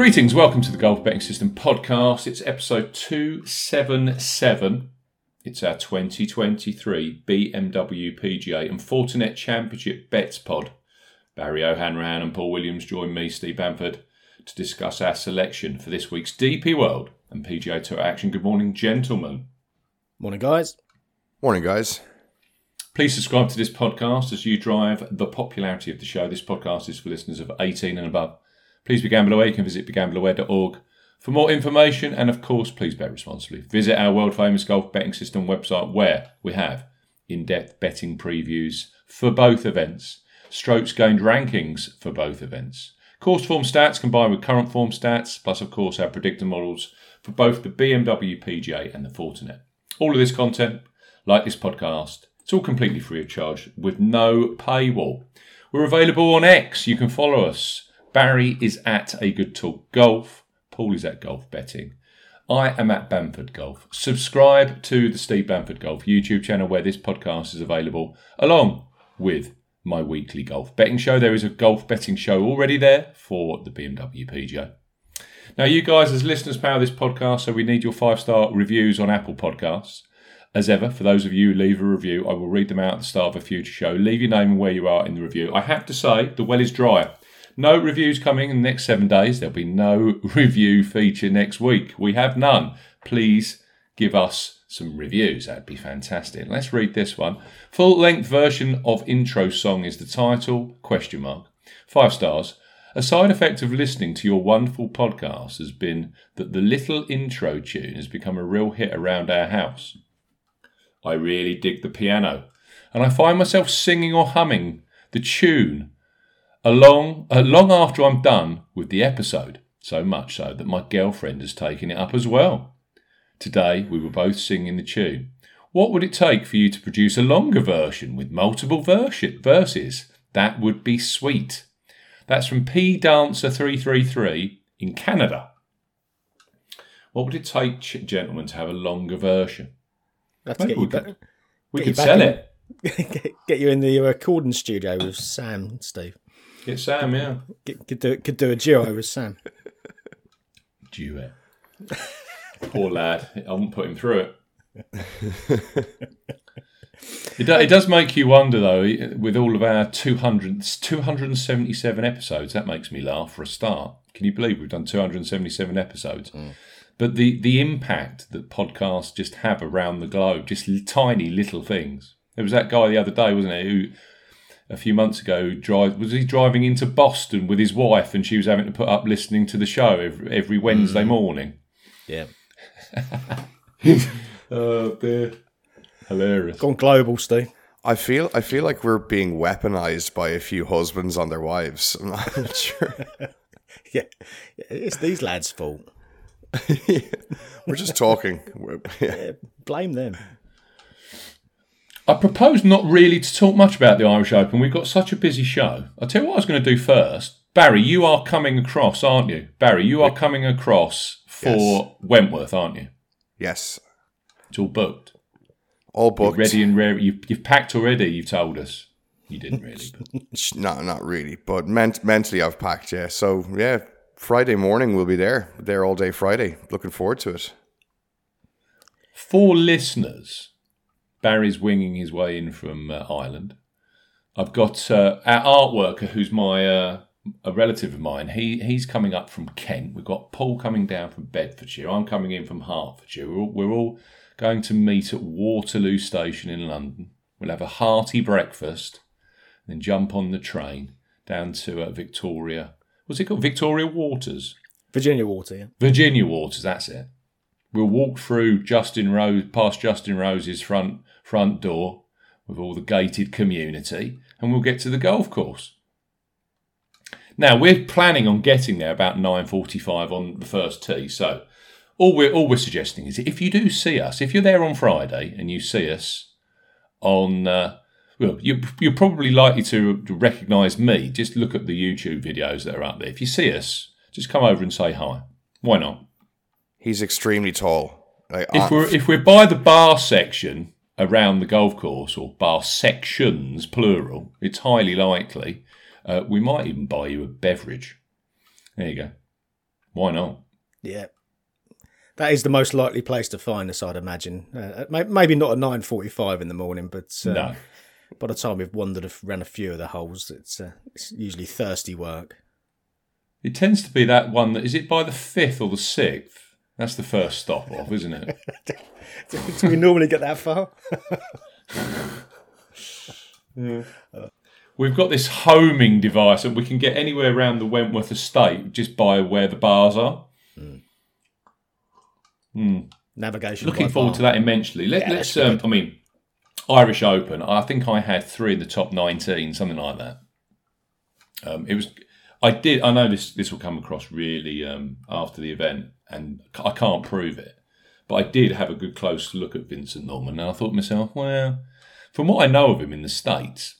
Greetings, welcome to the Golf Betting System podcast. It's episode 277. It's our 2023 BMW PGA and Fortinet Championship Bets pod. Barry O'Hanrahan and Paul Williams join me, Steve Bamford, to discuss our selection for this week's DP World and PGA Tour action. Good morning, gentlemen. Morning, guys. Morning, guys. Please subscribe to this podcast as you drive the popularity of the show. This podcast is for listeners of 18 and above. Please be gamble aware. You can visit begambleaware.org for more information, and of course, please bet responsibly. Visit our world famous golf betting system website where we have in depth betting previews for both events, strokes gained rankings for both events, course form stats combined with current form stats, plus, of course, our predictor models for both the BMW PGA and the Fortinet. All of this content, like this podcast, it's all completely free of charge with no paywall. We're available on X. You can follow us. Barry is at A Good Talk Golf. Paul is at Golf Betting. I am at Bamford Golf. Subscribe to the Steve Bamford Golf YouTube channel where this podcast is available, along with my weekly golf betting show. There is a golf betting show already there for the BMW PGA. Now, you guys, as listeners, power this podcast, so we need your five star reviews on Apple Podcasts. As ever, for those of you who leave a review, I will read them out at the start of a future show. Leave your name and where you are in the review. I have to say, the well is dry. No reviews coming in the next seven days. There'll be no review feature next week. We have none. Please give us some reviews. That'd be fantastic. Let's read this one. Full length version of intro song is the title. Question mark. Five stars. A side effect of listening to your wonderful podcast has been that the little intro tune has become a real hit around our house. I really dig the piano, and I find myself singing or humming the tune along uh, long after I'm done with the episode. So much so that my girlfriend has taken it up as well. Today we were both singing the tune. What would it take for you to produce a longer version with multiple versi- verses? That would be sweet. That's from P Dancer 333 in Canada. What would it take, gentlemen, to have a longer version? To Maybe get we could- back. We Get you could sell in. it. get, get you in the recording studio with Sam, Steve. Get Sam, yeah. Get, could do could do a duo with Sam. Duet. Poor lad. I wouldn't put him through it. It, do, it does make you wonder, though, with all of our 200, 277 episodes, that makes me laugh for a start. Can you believe we've done 277 episodes? Mm. But the, the impact that podcasts just have around the globe, just tiny little things. There was that guy the other day, wasn't it, who a few months ago drive was he driving into Boston with his wife and she was having to put up listening to the show every, every Wednesday mm. morning. Yeah, Oh dear. Hilarious. gone global, Steve. I feel I feel like we're being weaponized by a few husbands on their wives. I'm not sure. Yeah, it's these lads' fault. We're just talking. We're- yeah. Yeah, blame them. I propose not really to talk much about the Irish Open. We've got such a busy show. I'll tell you what I was going to do first. Barry, you are coming across, aren't you? Barry, you are coming across for Yes. Wentworth, aren't you? Yes, It's all booked. all You're booked. ready and rare. You've, you've packed already, you've told us. You didn't really. But No, not really, but ment- mentally I've packed. Yeah, so yeah, Friday morning we'll be there. There all day Friday. Looking forward to it. For listeners, Barry's winging his way in from uh, Ireland. I've got uh, our art worker, who's my uh, a relative of mine. He he's coming up from Kent. We've got Paul coming down from Bedfordshire. I'm coming in from Hertfordshire. We're all, we're all going to meet at Waterloo Station in London. We'll have a hearty breakfast, then jump on the train down to uh, Victoria. What's it called? Victoria Waters. Virginia Water. Yeah. Virginia Waters, that's it. We'll walk through Justin Rose, past Justin Rose's front front door with all the gated community, and we'll get to the golf course. Now we're planning on getting there about nine forty-five on the first tee. So all we're all we're suggesting is if you do see us, if you're there on Friday and you see us on, uh, well, you, you're probably likely to, recognise me. Just look at the YouTube videos that are up there. If you see us, just come over and say hi. Why not? He's extremely tall. Like, If uh, we're if we're by the bar section around the golf course or bar sections plural, it's highly likely uh, we might even buy you a beverage. There you go. Why not? Yeah. That is the most likely place to find us, I'd imagine. Uh, maybe not at nine forty-five in the morning, but uh, No. by the time we've wandered around a few of the holes, it's uh, it's usually thirsty work. It tends to be that one that is it by the fifth or the sixth? That's the first stop off, isn't it? Do we normally get that far? We've got this homing device and we can get anywhere around the Wentworth estate just by where the bars are. Navigation. Looking forward bar. to that immensely. Let, Yeah, that's Um, I mean, Irish Open. I think I had three in the top nineteen, something like that. Um, it was. I did. I know this. This will come across really um, after the event, and I can't prove it. But I did have a good close look at Vincent Norrman, and I thought to myself, well, from what I know of him in the states,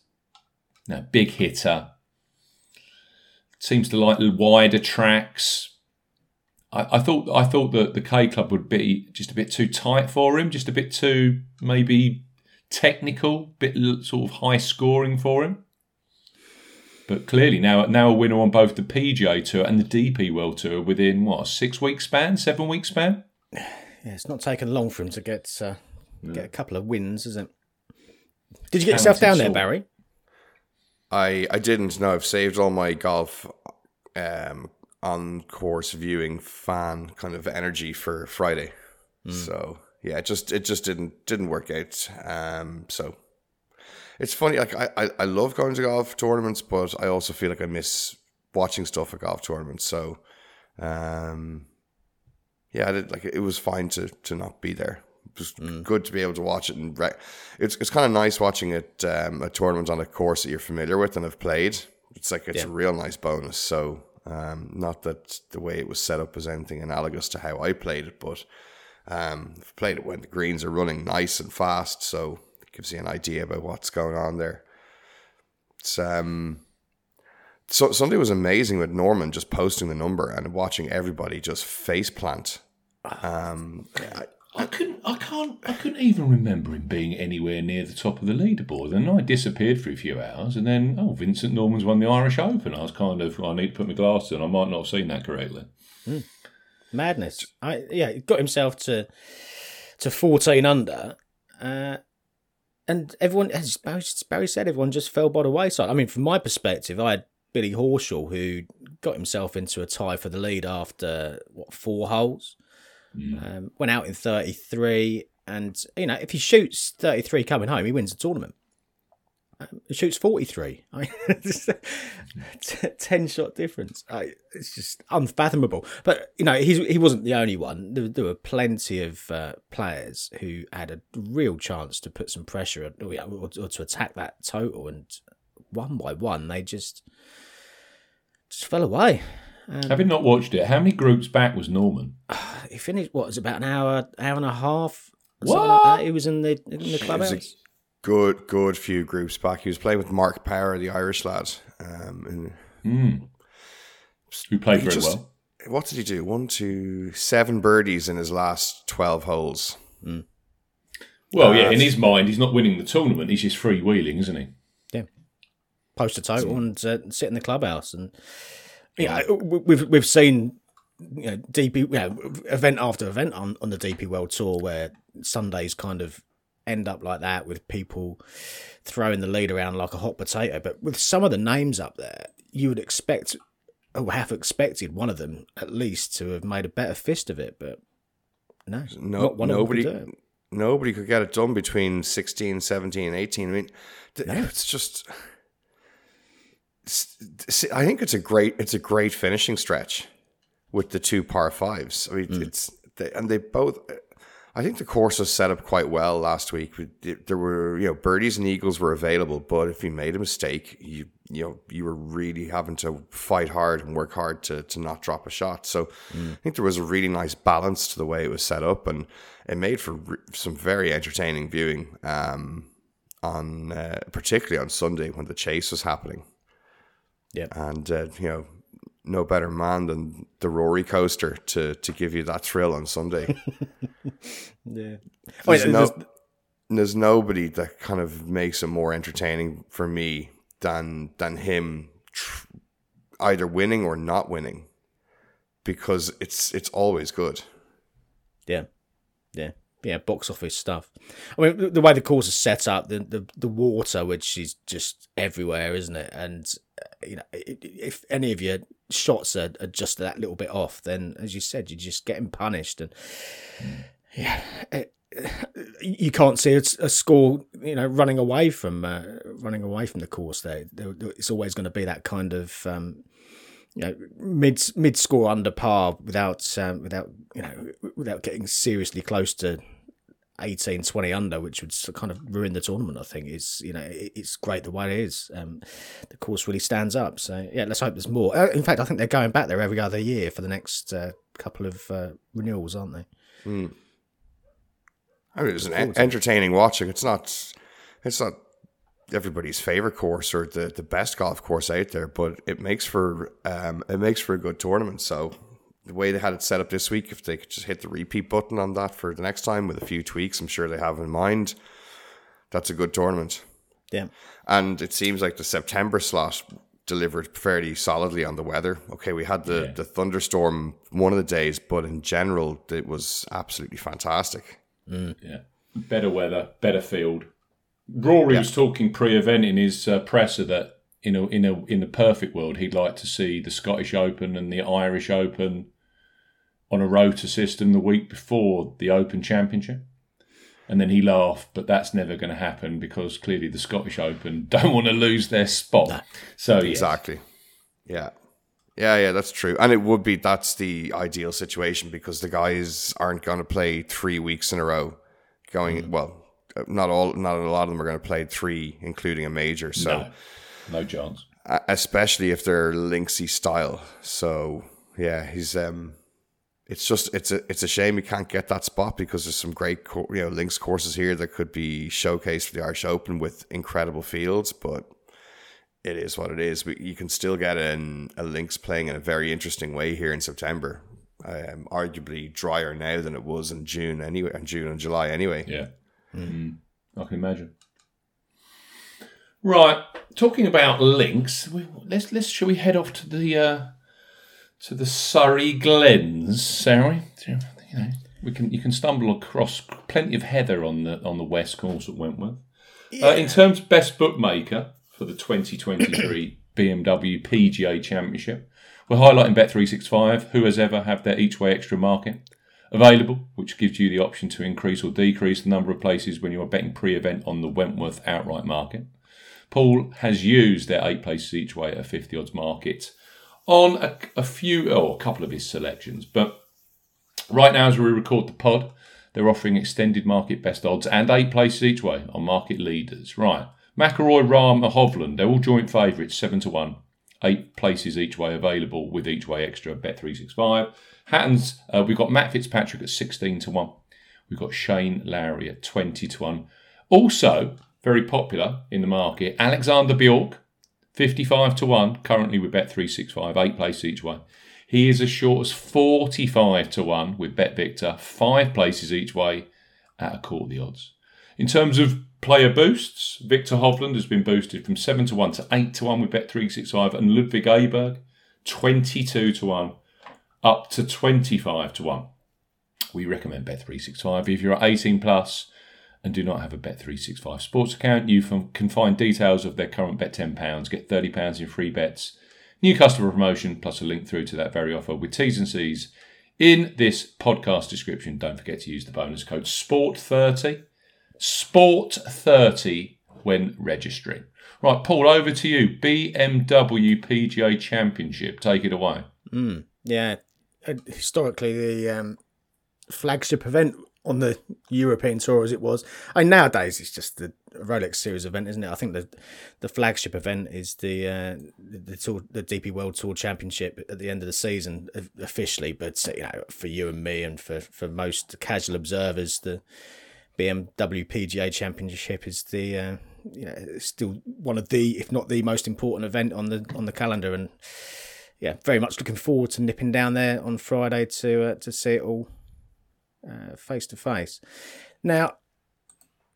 now big hitter, seems to like wider tracks. I, I thought I thought that the K Club would be just a bit too tight for him, just a bit too maybe technical, bit sort of high scoring for him. But clearly now now a winner on both the PGA Tour and the DP World Tour within what a six week span, seven week span. Yeah, it's not taken long for him to get uh, get a couple of wins, is it? Did you get yourself down there. Barry? I I didn't No, I've saved all my golf um, on course viewing fan kind of energy for Friday. So yeah, it just it just didn't didn't work out. Um, so it's funny. Like I, I I love going to golf tournaments, but I also feel like I miss watching stuff at golf tournaments. So um, yeah, I did, like it was fine to to not be there. It was good to be able to watch it, and re- it's it's kind of nice watching it um, a tournament on a course that you're familiar with and have played. It's like it's a real nice bonus. So um, not that the way it was set up is anything analogous to how I played it, but um, I've played it when the greens are running nice and fast, so gives you an idea about what's going on there. It's um. So Sunday was amazing with Norrman just posting the number and watching everybody just face plant. Um, I, I couldn't. I can't. I couldn't even remember him being anywhere near the top of the leaderboard. And I disappeared for a few hours, and then oh, Vincent Norrman's won the Irish Open. I was kind of. I need to put my glasses on. I might not have seen that correctly. Madness. I yeah, he got himself to to fourteen under, uh, and everyone, as Barry, Barry said, everyone just fell by the wayside. I mean, from my perspective, I had Billy Horschel who got himself into a tie for the lead after what four holes. Um, went out in thirty three, and you know if he shoots thirty three coming home, he wins the tournament. Um, shoots forty three. I mean, it's ten shot difference. I, it's just unfathomable. But you know he's he wasn't the only one. There, there were plenty of uh, players who had a real chance to put some pressure on- or, or to attack that total, and one by one they just just fell away. Having not watched it, how many groups back was Norrman? He finished what was about an hour, hour and a half. What? Like that. He was in the in the clubhouse. A good, good few groups back. He was playing with Mark Power, the Irish lad. Um, and Who played he very just- well? what did he do? One, two, seven birdies in his last twelve holes. Well, yeah. In his mind, he's not winning the tournament. He's just freewheeling, isn't he? Yeah, post a total and uh, sit in the clubhouse. And yeah, we- we've we've seen you know DP you know, event after event on on the DP World Tour where Sundays kind of end up like that with people throwing the lead around like a hot potato. But with some of the names up there, you would expect or have expected one of them at least to have made a better fist of it, but. No, No, not one nobody, of them could nobody could get it done between 16, 17, and 18. I mean, th- it's just. I think it's a great it's a great finishing stretch with the two par fives. I mean, Mm. it's they, and they both. I think the course was set up quite well last week. There were, you know, birdies and eagles were available, but if you made a mistake, you you know you were really having to fight hard and work hard to to not drop a shot. So mm. I think there was a really nice balance to the way it was set up, and it made for re- some very entertaining viewing. Um, on uh, particularly on Sunday when the chase was happening. Yeah, and uh, you know no better man than the Rory coaster to to give you that thrill on Sunday. yeah, there's, no, there's... there's nobody that kind of makes it more entertaining for me than than him tr- either winning or not winning because it's it's always good. Yeah, yeah yeah, box office stuff. I mean, the way the course is set up, the the, the water, which is just everywhere, isn't it? And you know, if any of your shots are, are just that little bit off, then as you said, you're just getting punished, and yeah. It, you can't see a, a, score, you know, running away from uh, running away from the course. There, it's always going to be that kind of um, you know mid mid score under par without um, without you know without getting seriously close to 18 20 under which would kind of ruin the tournament i think is you know it's great the way it is um, the course really stands up. So yeah let's hope there's more. Uh, in fact i think they're going back there every other year for the next uh, couple of uh, renewals aren't they? Mm. I mean, it's an en- entertaining watching. It's not it's not everybody's favorite course or the, the best golf course out there, but it makes for um, it makes for a good tournament. So the way they had it set up this week, if they could just hit the repeat button on that for the next time with a few tweaks, I'm sure they have in mind. That's a good tournament. Yeah, and it seems like the September slot delivered fairly solidly on the weather. Okay, we had the yeah. the thunderstorm one of the days, but in general, it was absolutely fantastic. Mm. Yeah, better weather, better field, Rory yeah. was talking pre-event in his uh, presser that in a in a in the perfect world he'd like to see the Scottish Open and the Irish Open on a rota system the week before the Open Championship. And then he laughed, but that's never going to happen because clearly the Scottish Open don't want to lose their spot. No. So exactly, yeah, yeah, yeah, that's true. And it would be that's the ideal situation because the guys aren't going to play three weeks in a row. Going mm. well, not all, not a lot of them are going to play three, including a major. So, no, no chance. Especially if they're Linksy style. So yeah, he's um, it's just it's a it's a shame he can't get that spot because there's some great you know links courses here that could be showcased for the Irish Open with incredible fields, but it is what it is. We, you can still get an, a links playing in a very interesting way here in September. Um, arguably drier now than it was in June anyway, in June and July anyway. Yeah. Mm. I can imagine. Right, talking about links, let's let's shall we head off to the uh, to the Surrey Glens, Sarah? You know, we can you can stumble across plenty of heather on the on the west course at Wentworth. Yeah. Uh, in terms of best bookmaker for the 2023 BMW PGA Championship, we're highlighting Bet365, who has ever have their each way extra market available, which gives you the option to increase or decrease the number of places when you are betting pre event on the Wentworth outright market. Paul has used their eight places each way at a 50 odds market on a, a few, or oh, a couple of his selections. But right now, as we record the pod, they're offering extended market best odds and eight places each way on market leaders. Right. McIlroy, Rahm, and Hovland, they're all joint favourites, 7 to 1. Eight places each way available with each way extra Bet365. Hattons, uh, we've got Matt Fitzpatrick at 16 to 1. We've got Shane Lowry at 20 to 1. Also, very popular in the market, Alexander Bjork, 55 to 1, currently with Bet365, eight places each way. He is as short as 45 to 1 with Bet Victor, five places each way at a quarter the odds. In terms of player boosts, Victor Hovland has been boosted from 7 to 1 to 8 to 1 with Bet365 and Ludwig Aberg, 22 to 1 up to 25 to 1. We recommend Bet365 if you're 18 plus and do not have a Bet365 sports account. You can find details of their current bet £10, get £30 in free bets, new customer promotion, plus a link through to that very offer with T's and C's in this podcast description. Don't forget to use the bonus code SPORT30, SPORT30 when registering. Right, Paul, over to you. BMW PGA Championship. Take it away. Mm, yeah, historically the um, flagship event on the European tour as it was. I mean, nowadays it's just the Rolex Series event, isn't it? I think the the flagship event is the uh, the, tour, the DP World Tour Championship at the end of the season officially. But you know, for you and me, and for for most casual observers, the BMW PGA Championship is the uh, you know still one of the, if not the most important event on the on the calendar, and yeah, very much looking forward to nipping down there on Friday to uh, to see it all face to face. Now,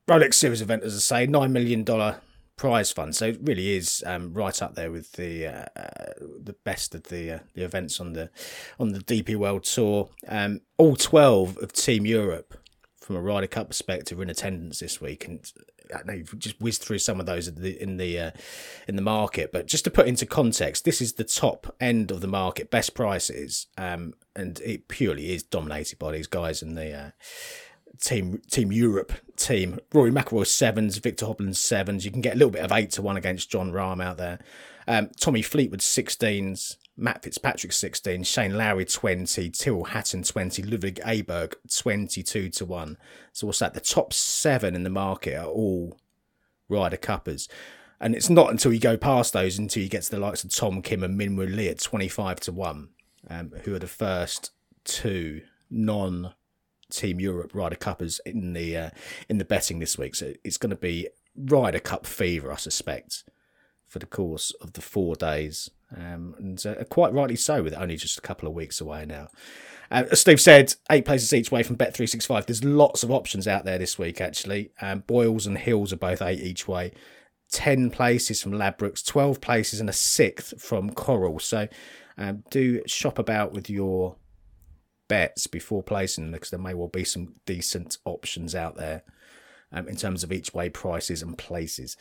Rolex Series event, as I say, nine million dollar prize fund, so it really is um, right up there with the uh, uh, the best of the uh, the events on the on the DP World Tour. Um, all twelve of Team Europe from a Ryder Cup perspective are in attendance this week, and Know you've just whizzed through some of those in the in the, uh, in the market, but just to put into context, this is the top end of the market, best prices, um, and it purely is dominated by these guys in the uh, team Team Europe team. Rory McIlroy sevens, Victor Hovland sevens. You can get a little bit of eight to one against Jon Rahm out there. Um, Tommy Fleetwood sixteens. Matt Fitzpatrick 16, Shane Lowry 20, Tyrrell Hatton 20, Ludwig Aberg 22 to 1. So what's that? The top seven in the market are all Ryder Cuppers. And it's not until you go past those until you get to the likes of Tom Kim and Minwoo Lee at 25 to 1, um, who are the first two non Team Europe Ryder Cuppers in the uh, in the betting this week. So it's going to be Ryder Cup fever, I suspect, for the course of the four days um, and uh, quite rightly so, with only just a couple of weeks away now. Uh, as Steve said, eight places each way from Bet365. There's lots of options out there this week, actually. Um, Boyles and Hills are both eight each way. 10 places from Ladbrokes, 12 places, and a sixth from Coral. So um, do shop about with your bets before placing them because there may well be some decent options out there um, in terms of each way prices and places.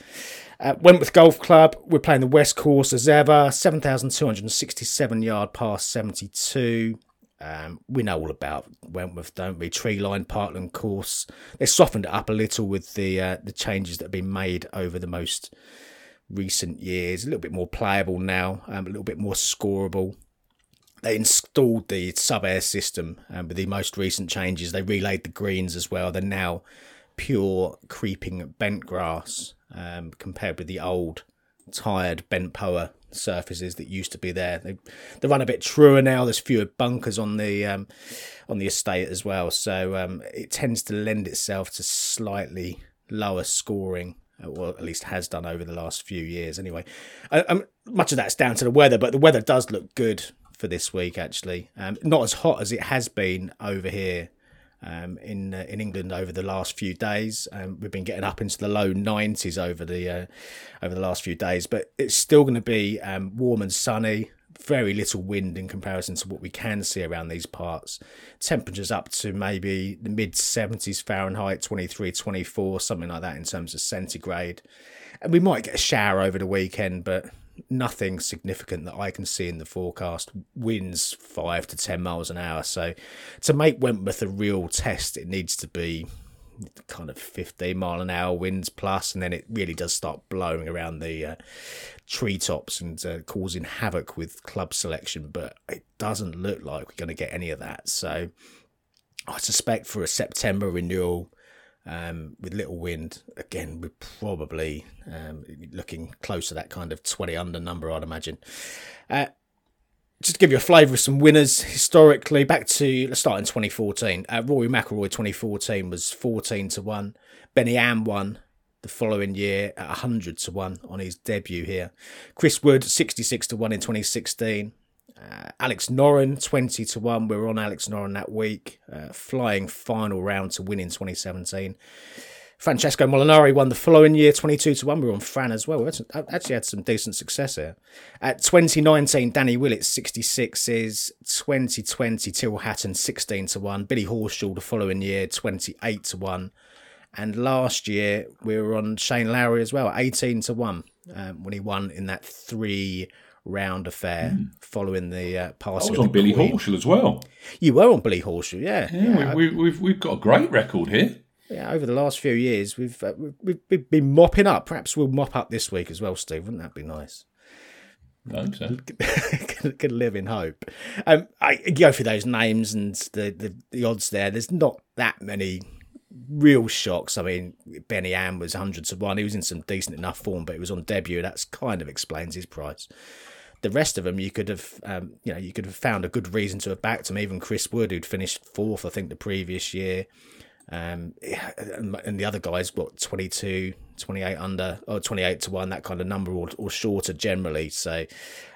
Uh, Wentworth Golf Club, we're playing the West Course as ever, 7,267 yard par 72. Um, we know all about Wentworth, don't we? Tree line Parkland course. They softened it up a little with the uh, the changes that have been made over the most recent years. A little bit more playable now, um, a little bit more scoreable. They installed the sub air system um, with the most recent changes. They relayed the greens as well. They're now pure creeping bent grass um, compared with the old tired bent poa surfaces that used to be there. They they run a bit truer now. There's fewer bunkers on the um, on the estate as well, so um, it tends to lend itself to slightly lower scoring. Or at least has done over the last few years. Anyway, I, much of that's down to the weather, but the weather does look good for this week. Actually, um, not as hot as it has been over here um, in uh, in England over the last few days. Um, we've been getting up into the low 90s over the uh, over the last few days, but it's still going to be um, warm and sunny. Very little wind in comparison to what we can see around these parts. Temperatures up to maybe the mid 70s Fahrenheit, 23, 24, something like that in terms of centigrade. And we might get a shower over the weekend, but nothing significant that I can see in the forecast. Winds five to ten miles an hour. So to make Wentworth a real test, it needs to be kind of 15 mile an hour winds plus, and then it really does start blowing around the uh, treetops and uh, causing havoc with club selection. But it doesn't look like we're going to get any of that. So I suspect for a September renewal um, with little wind, again, we're probably um, looking close to that kind of 20 under number, I'd imagine. Uh, just to give you a flavour of some winners historically, back to let's start in 2014. Uh, Rory McIlroy 2014 was 14 to 1. Benny An won the following year at 100 to 1 on his debut here. Chris Wood 66 to 1 in 2016. Uh, Alex Noren, 20 to 1. We were on Alex Noren that week. Uh, flying final round to win in 2017. Francesco Molinari won the following year, 22 to 1. We were on Fran as well. We actually had some decent success here. At 2019, Danny Willett, 66 is 2020, Tyrrell Hatton, 16 to 1. Billy Horschel the following year, 28 to 1. And last year, we were on Shane Lowry as well, 18 to 1, um, when he won in that three round affair mm. following the uh, passing. I was on Billy Queen. Horschel as well. You were on Billy Horschel, yeah. Yeah, yeah. We, have we've, we've got a great record here. Yeah, over the last few years, we've, uh, we've we've been mopping up. Perhaps we'll mop up this week as well, Steve. Wouldn't that be nice? I hope so. can, can live in hope. Um, I go through those names and the, the, the odds there. There's not that many real shocks. I mean, Benny An was 100 to 1. He was in some decent enough form, but he was on debut. That's kind of explains his price. The rest of them, you could have, um, you know, you could have found a good reason to have backed them. Even Chris Wood, who'd finished fourth, I think, the previous year. Um, and the other guys got 22, 28 under, or 28 to 1, that kind of number, or, or shorter generally. So,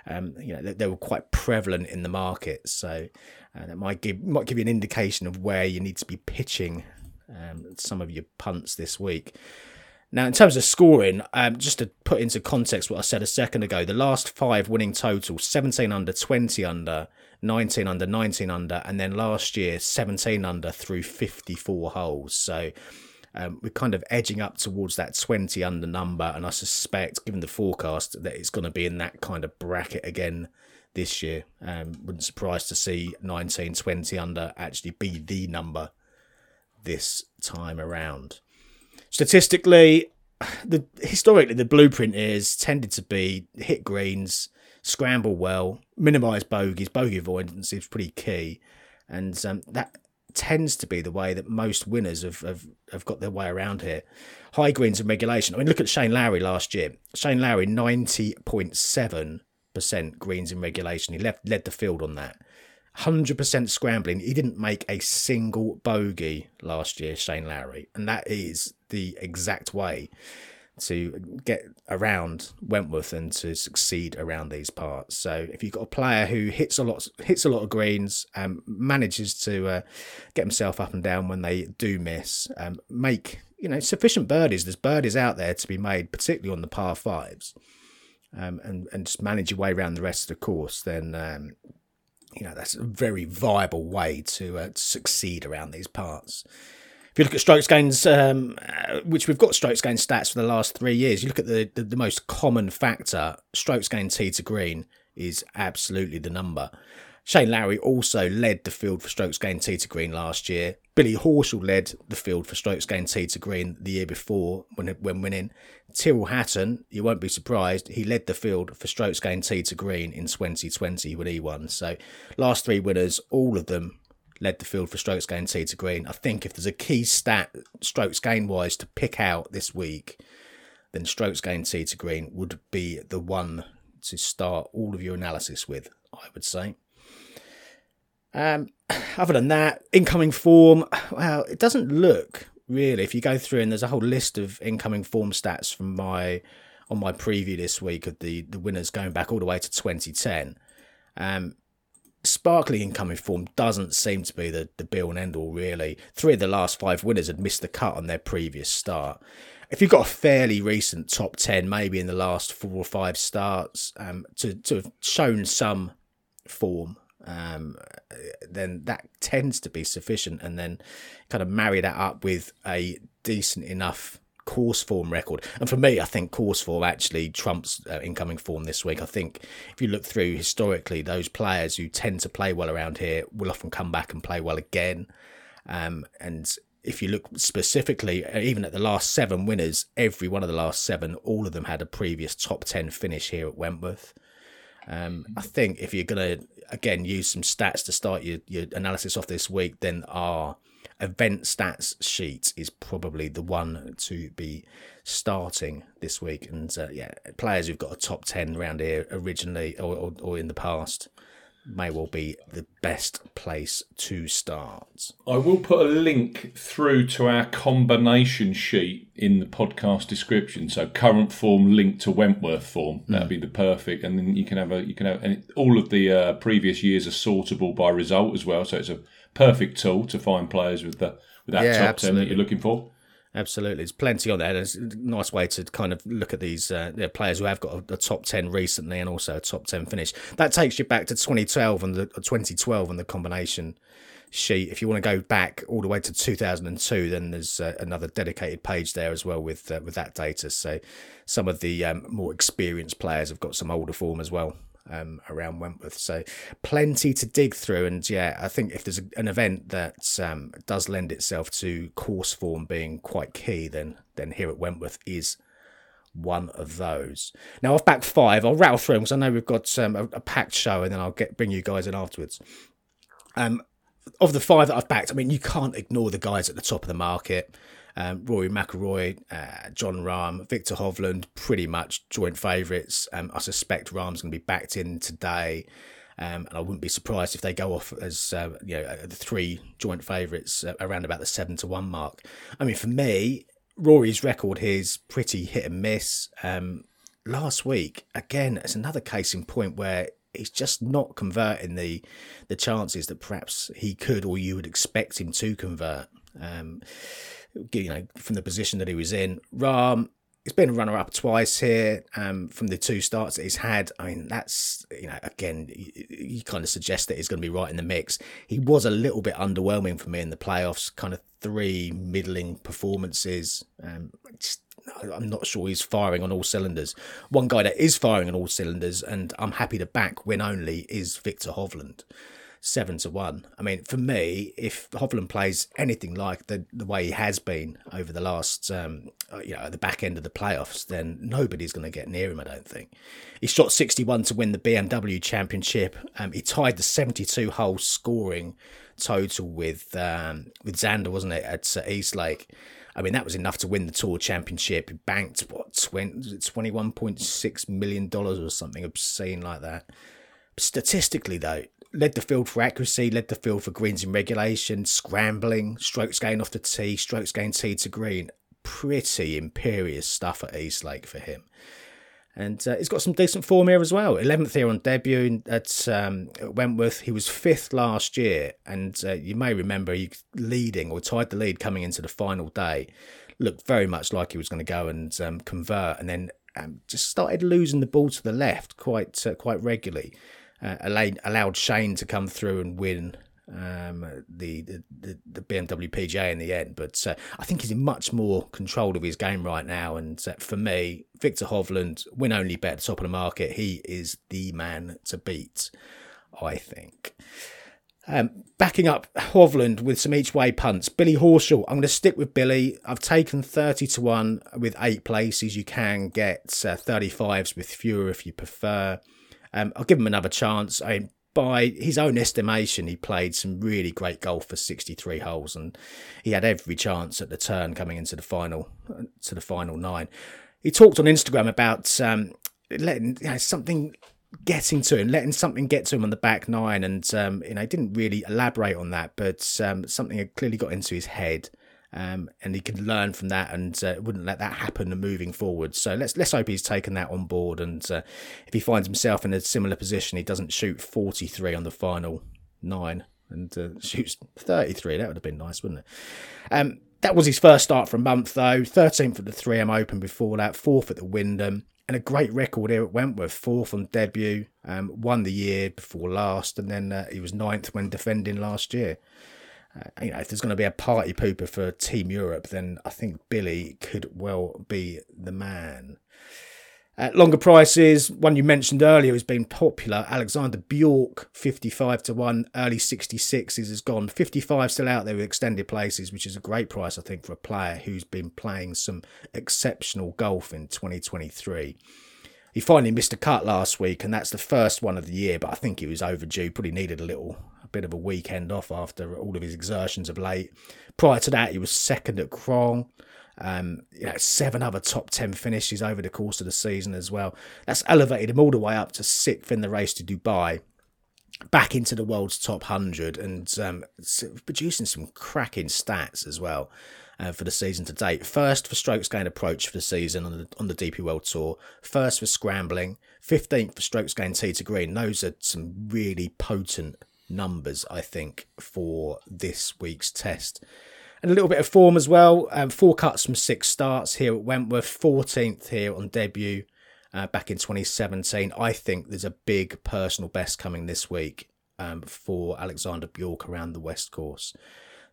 um, you know, they, they, were quite prevalent in the market. So, uh, that might give, might give you an indication of where you need to be pitching um, some of your punts this week. Now, in terms of scoring, um, just to put into context what I said a second ago, the last five winning total 17 under, 20 under, 19 under, 19 under, and then last year 17 under through 54 holes. So um, we're kind of edging up towards that 20 under number, and I suspect, given the forecast, that it's going to be in that kind of bracket again this year. Um, wouldn't surprise to see 19, 20 under actually be the number this time around. Statistically, the historically the blueprint is tended to be hit greens, scramble well, minimise bogeys. Bogey avoidance is pretty key, and um, that tends to be the way that most winners have, have, have got their way around here. High greens and regulation. I mean, look at Shane Lowry last year. Shane Lowry, 90.7% greens in regulation. He left led the field on that. 100% scrambling. He didn't make a single bogey last year, Shane Lowry. And that is the exact way to get around Wentworth and to succeed around these parts. So if you've got a player who hits a lot, hits a lot of greens, um, manages to uh, get himself up and down when they do miss, um, make you know sufficient birdies. There's birdies out there to be made, particularly on the par fives, um, and and just manage your way around the rest of the course. Then um, you know that's a very viable way to, uh, succeed around these parts. If you look at strokes gains, um, uh, which we've got strokes gain stats for the last three years, you look at the, the, the most common factor, strokes gain tee to green is absolutely the number. Shane Lowry also led the field for strokes gained tee to green last year. Billy Horschel led the field for strokes tee to green the year before when when winning. Tyrrell Hatton, you won't be surprised, he led the field for strokes tee to green in 2020 when he won. So last three winners, all of them led the field for strokes tee to green. I think if there's a key stat strokes gain wise to pick out this week, then strokes tee to green would be the one to start all of your analysis with, I would say. Um, other than that, incoming form, well, it doesn't look really. If you go through and there's a whole list of incoming form stats from my on my preview this week of the the winners going back all the way to 2010. Um, sparkling incoming form doesn't seem to be the, the be and end all, really. Three of the last five winners had missed the cut on their previous start. If you've got a fairly recent top 10, maybe in the last four or five starts, um, to, to have shown some form um, then that tends to be sufficient. And then kind of marry that up with a decent enough course form record. And for me, I think course form actually trumps uh, incoming form this week. I think if you look through historically, those players who tend to play well around here will often come back and play well again. Um, and if you look specifically, uh, even at the last seven winners, every one of the last seven, all of them had a previous top 10 finish here at Wentworth. Um, I think if you're going to again use some stats to start your, your analysis off this week, then our event stats sheet is probably the one to be starting this week. And uh, yeah, players who've got a top 10 around here originally or, or, or in the past may well be the best place to start. I will put a link through to our combination sheet in the podcast description. So current form linked to Wentworth form. Mm. That'd be the perfect, and then you can have a you can have and all of the uh, previous years are sortable by result as well. So it's a perfect tool to find players with the with that yeah, top absolutely. ten that you're looking for. Absolutely, there's plenty on there. It's a nice way to kind of look at these uh, players who have got a, a, top ten recently and also a top ten finish. That takes you back to 2012 and the 2012 and the combination sheet. If you want to go back all the way to 2002, then there's uh, another dedicated page there as well with uh, with that data. So some of the um, more experienced players have got some older form as well um, around Wentworth. So plenty to dig through. And yeah, I think if there's an event that um, does lend itself to course form being quite key, then then here at Wentworth is one of those. Now I've backed five. I'll rattle through them because I know we've got um, a, a, packed show, and then I'll get bring you guys in afterwards. Um, of the five that I've backed, I mean you can't ignore the guys at the top of the market. Um, Rory McIlroy, uh, Jon Rahm, Victor Hovland, pretty much joint favourites. Um, I suspect Rahm's going to be backed in today. Um, and I wouldn't be surprised if they go off as uh, you know uh, the three joint favourites uh, around about the seven to one mark. I mean, for me, Rory's record here is pretty hit and miss. Um, last week, again, it's another case in point where he's just not converting the the chances that perhaps he could or you would expect him to convert. Um, you know, from the position that he was in. Rahm, he's been a runner up twice here um, from the two starts that he's had. I mean, that's, you know, again, you, kind of suggest that he's going to be right in the mix. He was a little bit underwhelming for me in the playoffs, kind of three middling performances. Um, just, I'm not sure he's firing on all cylinders. One guy that is firing on all cylinders, and I'm happy to back win only, is Victor Hovland seven to one. I mean, for me, if Hovland plays anything like the the way he has been over the last, um, uh, you know, the back end of the playoffs, then nobody's going to get near him. I don't think. He shot sixty one to win the BMW Championship. Um, he tied the seventy two hole scoring total with um, with Xander, wasn't it, at East Lake. I mean, that was enough to win the Tour Championship. He banked, what, $21.6 million or something obscene like that. Statistically, though, led the field for accuracy, led the field for greens in regulation, scrambling, strokes gained off the tee, strokes gained tee to green. Pretty imperious stuff at East Lake for him. And uh, he's got some decent form here as well. 11th here on debut at um, Wentworth. He was fifth last year. And uh, you may remember he leading or tied the lead coming into the final day. Looked very much like he was going to go and um, convert and then um, just started losing the ball to the left quite uh, quite regularly uh, allowed, Shane to come through and win um, the, the, the BMW PGA in the end. But uh, I think he's in much more control of his game right now. And uh, for me, Victor Hovland, win only bet top of the market. He is the man to beat, I think. Um, backing up Hovland with some each way punts. Billy Horschel, I'm going to stick with Billy. I've taken 30 to 1 with eight places. You can get uh, 35s with fewer if you prefer. Um, I'll give him another chance. I mean, by his own estimation, he played some really great golf for 63 holes, and he had every chance at the turn coming into the final to the final nine. He talked on Instagram about um, letting you know, something getting to him, letting something get to him on the back nine, and um, you know, didn't really elaborate on that, but um, something had clearly got into his head. Um, and he can learn from that and uh, wouldn't let that happen moving forward. So let's let's hope he's taken that on board. And uh, if he finds himself in a similar position, he doesn't shoot 43 on the final nine and uh, shoots 33. That would have been nice, wouldn't it? Um, that was his first start for a month, though. 13th at the 3M Open before that, fourth at the Wyndham, and a great record here at Wentworth. Fourth on debut, um, won the year before last, and then uh, he was ninth when defending last year. Uh, you know, if there's going to be a party pooper for Team Europe, then I think Billy could well be the man. Uh, longer prices, one you mentioned earlier has been popular. Alexander Bjork, 55 to 1, early 66s has gone. 55 still out there with extended places, which is a great price, I think, for a player who's been playing some exceptional golf in 2023. He finally missed a cut last week, and that's the first one of the year, but I think he was overdue. Probably needed a little a bit of a weekend off after all of his exertions of late. Prior to that, he was second at Crans. Um, you know, seven other top 10 finishes over the course of the season as well. That's elevated him all the way up to sixth in the race to Dubai, back into the world's top 100, and um, producing some cracking stats as well. Uh, for the season to date. First for strokes gained approach for the season on the on the DP World Tour. First for scrambling. Fifteenth for strokes gained tee to green. Those are some really potent numbers, I think, for this week's test. And a little bit of form as well. Um, four cuts from six starts here at Wentworth, 14th here on debut uh, back in 2017. I think there's a big personal best coming this week um, for Alexander Bjork around the West Course.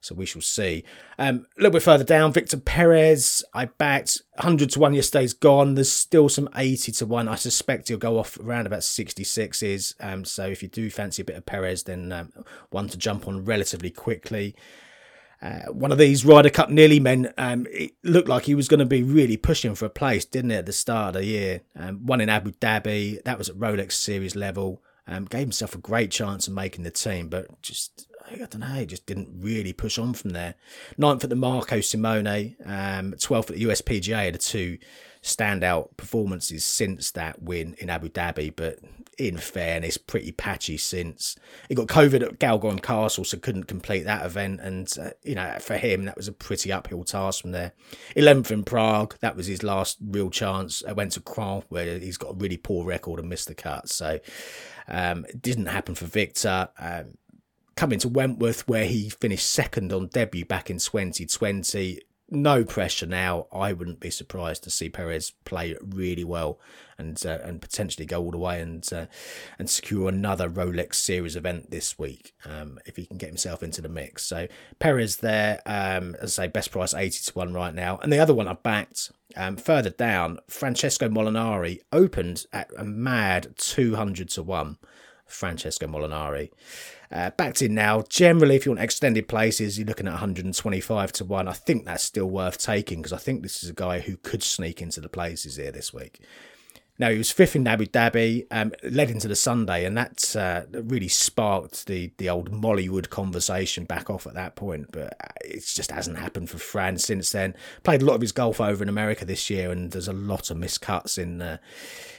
So we shall see. Um, a little bit further down, Victor Perez. I backed 100 to 1 yesterday's gone. There's still some 80 to 1. I suspect he'll go off around about 66s. Um, so if you do fancy a bit of Perez, then um, one to jump on relatively quickly. Uh, won of these Ryder Cup nearly men, um, it looked like he was going to be really pushing for a place, didn't it, at the start of the year? Um, one in Abu Dhabi, that was at Rolex Series level. Um, gave himself a great chance of making the team, but just I don't know, he just didn't really push on from there. Ninth at the Marco Simone, um, 12th at the USPGA, the two standout performances since that win in Abu Dhabi, but in fairness, pretty patchy since. He got COVID at Galgorm Castle, so couldn't complete that event. And, uh, you know, for him, that was a pretty uphill task from there. 11th in Prague, that was his last real chance. I went to Crans, where he's got a really poor record and missed the cut. So um, it didn't happen for Victor. Um, coming to Wentworth, where he finished second on debut back in 2020 no pressure now. I wouldn't be surprised to see Perez play really well and uh, and potentially go all the way and uh, and secure another Rolex Series event this week um, if he can get himself into the mix. So Perez there, um, as I say, best price eighty to one right now, and the other one I backed. Um, further down, Francesco Molinari opened at a mad 200 to 1. Francesco Molinari. Uh, backed in now. Generally, if you want extended places, you're looking at 125 to 1. I think that's still worth taking because I think this is a guy who could sneak into the places here this week. Now, he was fifth in Abu Dhabi, um, led into the Sunday, and that uh, really sparked the, the old Moliwood conversation back off at that point. But uh, it just hasn't happened for Fran since then. Played a lot of his golf over in America this year, and there's a lot of miscuts in uh,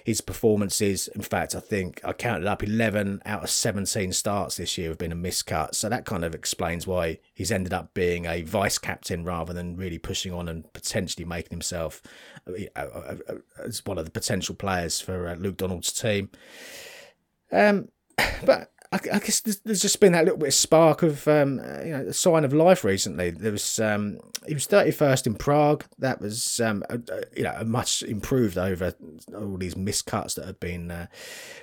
his performances. In fact, I think I counted up 11 out of 17 starts this year have been a miscut. So that kind of explains why he's ended up being a vice captain rather than really pushing on and potentially making himself uh, uh, uh, as one of the potential players for Luke Donald's team. Um, but I, I guess there's, there's, just been that little bit of spark of um, you know, a sign of life recently. There was um, he was 31st in Prague. That was um, a, a, you know much improved over all these miscuts that have been uh,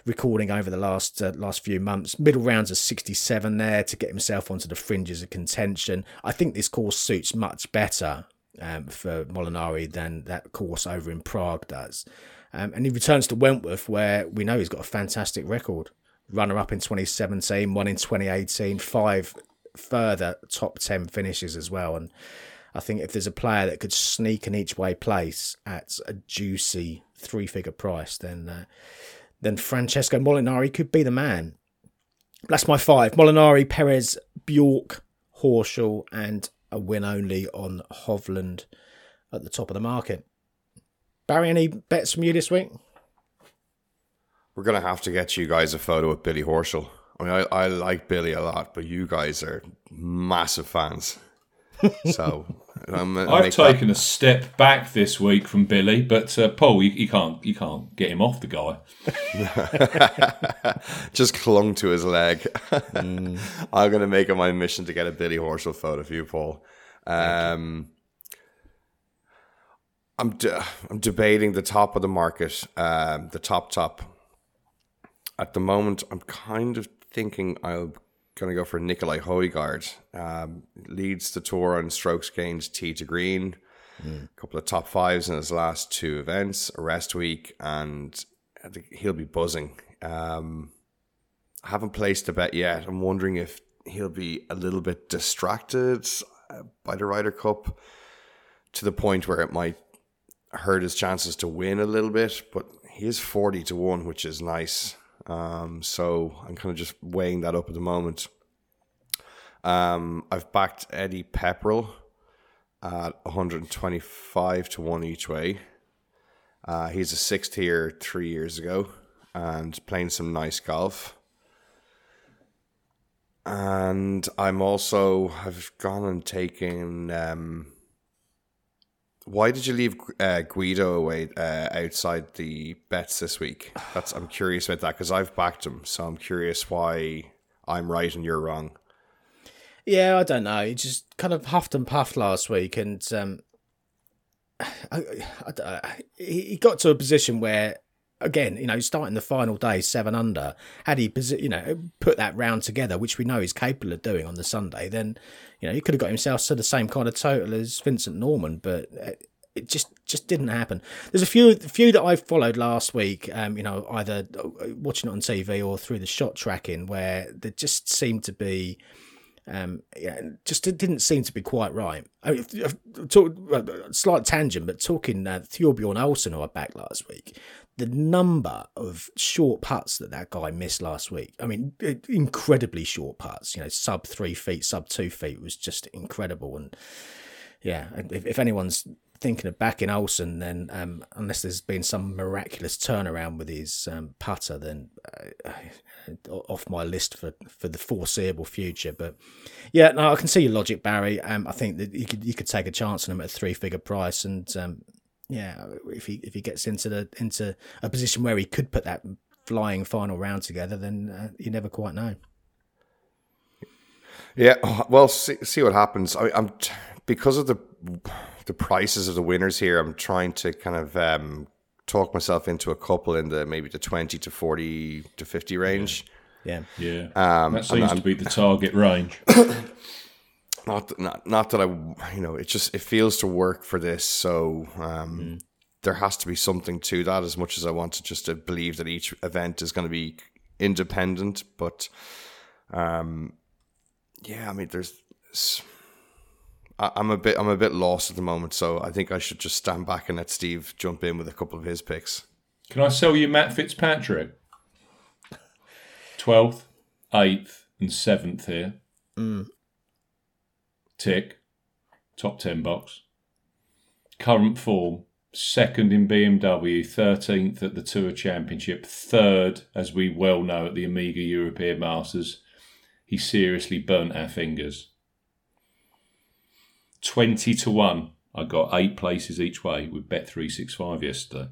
recording over the last uh, last few months. Middle rounds of 67 there to get himself onto the fringes of contention. I think this course suits much better um, for Molinari than that course over in Prague does. Um, and he returns to Wentworth, where we know he's got a fantastic record runner up in 2017, won in 2018, five further top 10 finishes as well. And I think if there's a player that could sneak an each way place at a juicy three figure price, then uh, then Francesco Molinari could be the man. That's my five Molinari, Perez, Bjork, Horschel, and a win only on Hovland at the top of the market. Barry, any bets from you this week? We're gonna have to get you guys a photo with Billy Horschel. I mean, I, I like Billy a lot, but you guys are massive fans. So I'm, I've taken that. a step back this week from Billy, but uh, Paul, you, you, can't you can't get him off the guy. Just clung to his leg. Mm. I'm going to make it my mission to get a Billy Horschel photo for you, Paul. Um, I'm de- I'm debating the top of the market, um, the top top at the moment, I'm kind of thinking I'm going to go for Nicolai Højgaard. Um, leads the tour on strokes gained tee to green. Mm. A couple of top fives in his last two events, a rest week, and I think he'll be buzzing. Um, I haven't placed a bet yet. I'm wondering if he'll be a little bit distracted uh, by the Ryder Cup to the point where it might hurt his chances to win a little bit. But he is 40 to 1, which is nice. Um, so I'm kind of just weighing that up at the moment. Um, I've backed Eddie Pepperell at 125 to 1 each way. Uh, he's a sixth tier three years ago and playing some nice golf. And I'm also I've gone and taken um, why did you leave uh, Guido away uh, outside the bets this week? That's I'm curious about that because I've backed him, so I'm curious why I'm right and you're wrong. Yeah, I don't know. He just kind of huffed and puffed last week, and um, I, I, he got to a position where, again, you know, starting the final day seven under, had he, you know, put that round together, which we know he's capable of doing on the Sunday, then you know, he could have got himself to the same kind of total as Vincent Norrman, but uh, it just just didn't happen. There's a few few that I followed last week, um, you know, either watching it on TV or through the shot tracking, where there just seemed to be Um, yeah, just didn't seem to be quite right. I mean, talk, slight tangent, but talking uh, Thorbjorn Olesen, who I backed last week, the number of short putts that that guy missed last week. I mean, incredibly short putts. You know, sub three feet, sub two feet was just incredible. And yeah, if, if anyone's thinking of backing Olesen, then um, unless there's been some miraculous turnaround with his um, putter, then uh, off my list for, for the foreseeable future. But yeah, no, I can see your logic, Barry. Um, I think that you could you could take a chance on him at a three figure price, and um, yeah, if he if he gets into the into a position where he could put that flying final round together, then uh, you never quite know. Yeah, well, see, see what happens. I, am because of the the prices of the winners here. I'm trying to kind of um, talk myself into a couple in the maybe the 20 to 40 to 50 range. Yeah. Yeah. Um, that seems to be the target range. not, not, not that I, you know, it just, it feels to work for this. So, um, mm. there has to be something to that as much as I want to just to believe that each event is going to be independent. But, um, yeah, I mean, there's, I'm a bit I'm a bit lost at the moment, so I think I should just stand back and let Steve jump in with a couple of his picks. Can I sell you Matt Fitzpatrick? Twelfth, eighth, and seventh here. Mm. Tick. Top ten box. Current form. Second in BMW, 13th at the Tour Championship, third, as we well know, at the Omega European Masters. He seriously burnt our fingers 20 to 1. I got eight places each way with Bet365 yesterday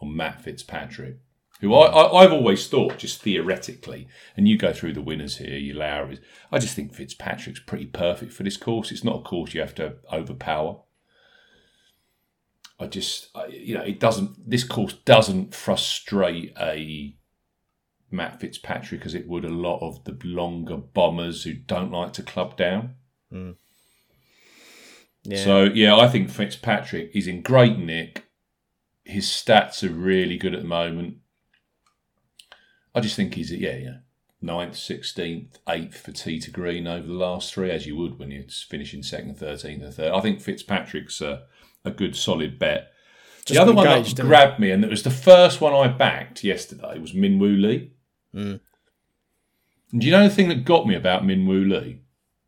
on Matt Fitzpatrick, who I, I, have always thought, just theoretically, and you go through the winners here, you Lowrys. I just think Fitzpatrick's pretty perfect for this course. It's not a course you have to overpower. I just, you know, it doesn't, this course doesn't frustrate a Matt Fitzpatrick as it would a lot of the longer bombers who don't like to club down. Mm. Yeah. So yeah, I think Fitzpatrick is in great nick. His stats are really good at the moment. I just think he's yeah, yeah, ninth, sixteenth, eighth for tee to green over the last three, as you would when you're finishing second, thirteenth, and third. I think Fitzpatrick's a, a good solid bet. Just the other one that grabbed me, and it was the first one I backed yesterday, was Minwoo Lee. Mm. And do you know the thing that got me about Min Minwoo Lee?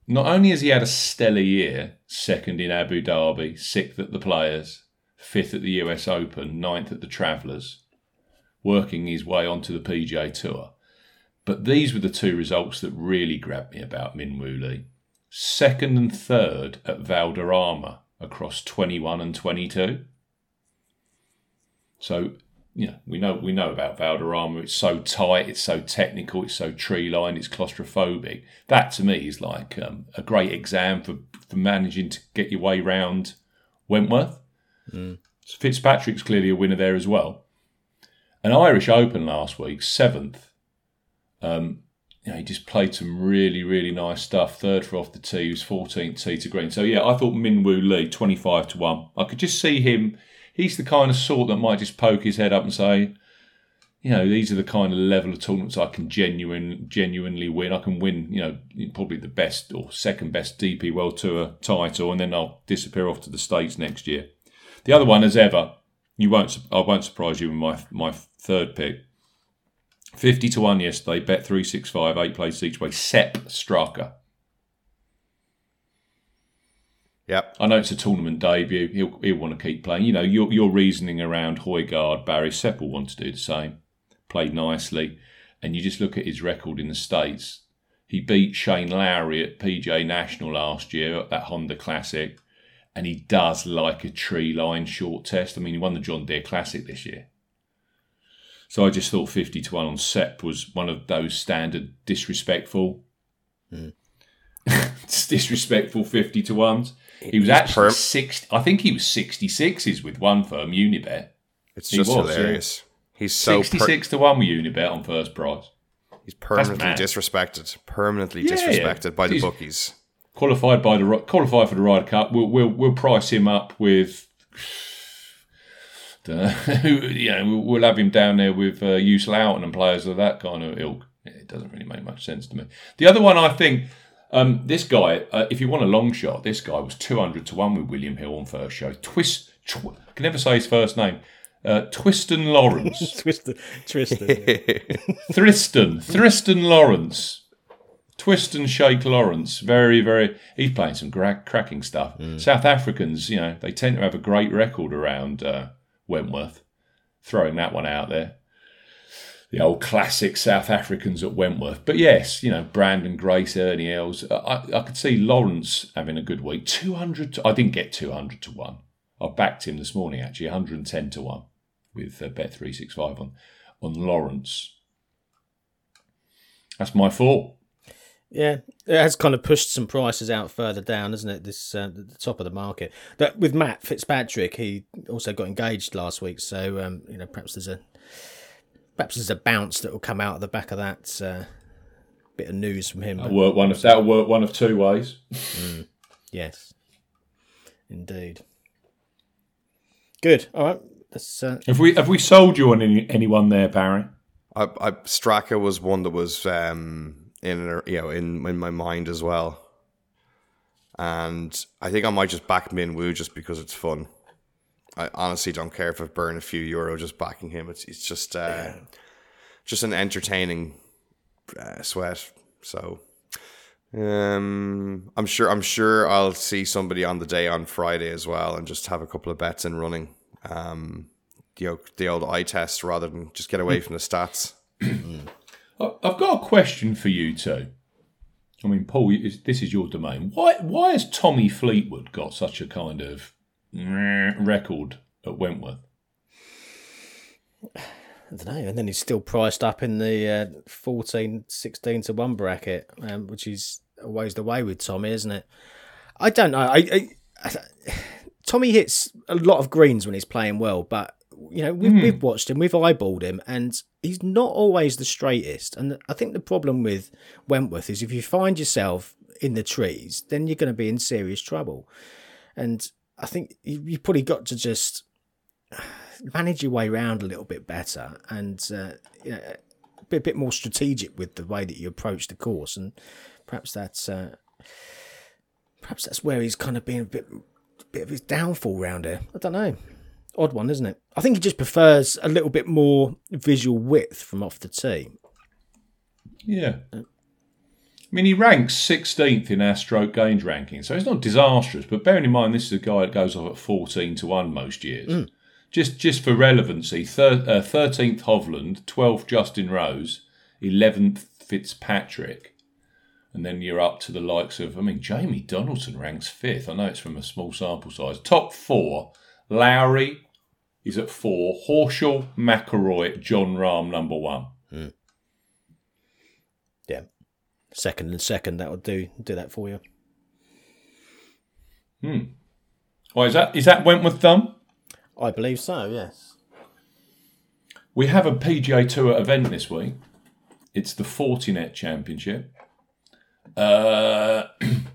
Not only has he had a stellar year, second in Abu Dhabi, sixth at the Players, fifth at the US Open, ninth at the Travellers, working his way onto the PGA Tour. But these were the two results that really grabbed me about Minwoo Lee. Second and third at Valderrama across 21 and 22. So you know, we know we know about Valderrama. It's so tight, it's so technical, it's so tree lined, it's claustrophobic. That to me is like um, a great exam for, for managing to get your way round Wentworth. Mm. Fitzpatrick's clearly a winner there as well. An Irish Open last week, seventh. Um, you know, he just played some really, really nice stuff. Third for off the tee, he was 14th tee to green. So yeah, I thought Minwoo Lee, 25 to 1. I could just see him he's the kind of sort that might just poke his head up and say, you know, these are the kind of level of tournaments I can genuine, genuinely win. I can win, you know, probably the best or second best DP World Tour title, and then I'll disappear off to the States next year. The other one, as ever, you won't, I won't surprise you with my my third pick. Fifty to one yesterday. Bet three six five, eight places each way. Sepp Straka. Yep. I know it's a tournament debut. He'll he'll want to keep playing. You know, your your reasoning around Højgaard, Barry Sepp will want to do the same. Played nicely, and you just look at his record in the states. He beat Shane Lowry at PGA National last year at that Honda Classic, and he does like a tree line short test. I mean, he won the John Deere Classic this year. So I just thought fifty to one on Sepp was one of those standard disrespectful. Mm. disrespectful 50 to 1s. He was actually perm- 60, I think he was 66s with one firm, Unibet. It's he just was, hilarious. Yeah. He's so 66 per- to 1 with Unibet on first prize. He's permanently disrespected. Permanently yeah, disrespected yeah. by the He's bookies. Qualified by the qualified for the Ryder Cup. We'll we'll, we'll price him up with don't you know, we'll have him down there with uh, Luiten and players of that kind of ilk. It doesn't really make much sense to me. The other one I think Um, this guy, uh, if you want a long shot, this guy was 200 to 1 with William Hill on first show. Twist, tw- I can never say his first name. Uh, Twiston Lawrence. Twisted. Tristan. Tristan Lawrence. Twist and Shake Lawrence. Very, very. He's playing some gra- cracking stuff. South Africans, you know, they tend to have a great record around uh, Wentworth. Throwing that one out there. The old classic South Africans at Wentworth. But yes, you know, Branden Grace, Ernie Els. I, I could see Lawrence having a good week. 200 to, I didn't get 200 to 1. I backed him this morning, actually, 110 to 1 with uh, Bet365 on, on Lawrence. That's my four. Yeah, it has kind of pushed some prices out further down, hasn't it? This uh, the top of the market. That with Matt Fitzpatrick, he also got engaged last week, so um, you know perhaps there's a perhaps there's a bounce that will come out of the back of that uh, bit of news from him. That'll work one of that'll work one of two ways. Yes, indeed. Good. All right. That's uh, Have we have we sold you on any, anyone there, Barry? I, I Straka was one that was um, in you know in in my mind as well, and I think I might just back Minwoo just because it's fun. I honestly don't care if I burn a few euro just backing him. It's it's just uh, just an entertaining uh, sweat. So um, I'm sure I'm sure I'll see somebody on the day on Friday as well, and just have a couple of bets in running. Um, you know, the old eye test rather than just get away from the stats. I've got a question for you too. I mean, Paul, this is your domain. Why why has Tommy Fleetwood got such a kind of record at Wentworth? I don't know. And then he's still priced up in the uh, 14, 16 to 1 bracket, um, which is always the way with Tommy, isn't it? I don't know. I, I, I Tommy hits a lot of greens when he's playing well, but you know we've, we've watched him, we've eyeballed him, and he's not always the straightest. And I think the problem with Wentworth is if you find yourself in the trees, then you're going to be in serious trouble. And I think you, you probably got to just manage your way around a little bit better and uh, you know, be a bit more strategic with the way that you approach the course, and perhaps that's uh, perhaps that's where he's kind of been a bit bit of his downfall round here. I don't know. Odd one, isn't it? I think he just prefers a little bit more visual width from off the tee. Yeah. I mean, he ranks 16th in our stroke gains ranking, so it's not disastrous. But bearing in mind, this is a guy that goes off at 14 to 1 most years. Just just for relevancy, thir- uh, 13th Hovland, 12th Justin Rose, 11th Fitzpatrick. And then you're up to the likes of, I mean, Jamie Donaldson ranks fifth. I know it's from a small sample size. Top four, Lowry is at four, Horschel, McIlroy, Jon Rahm, number one. Yeah, second and second that would do do that for you. Hmm. Why is that? Is that Wentworth done? I believe so. Yes. We have a PGA Tour event this week. It's the Fortinet Championship. Uh,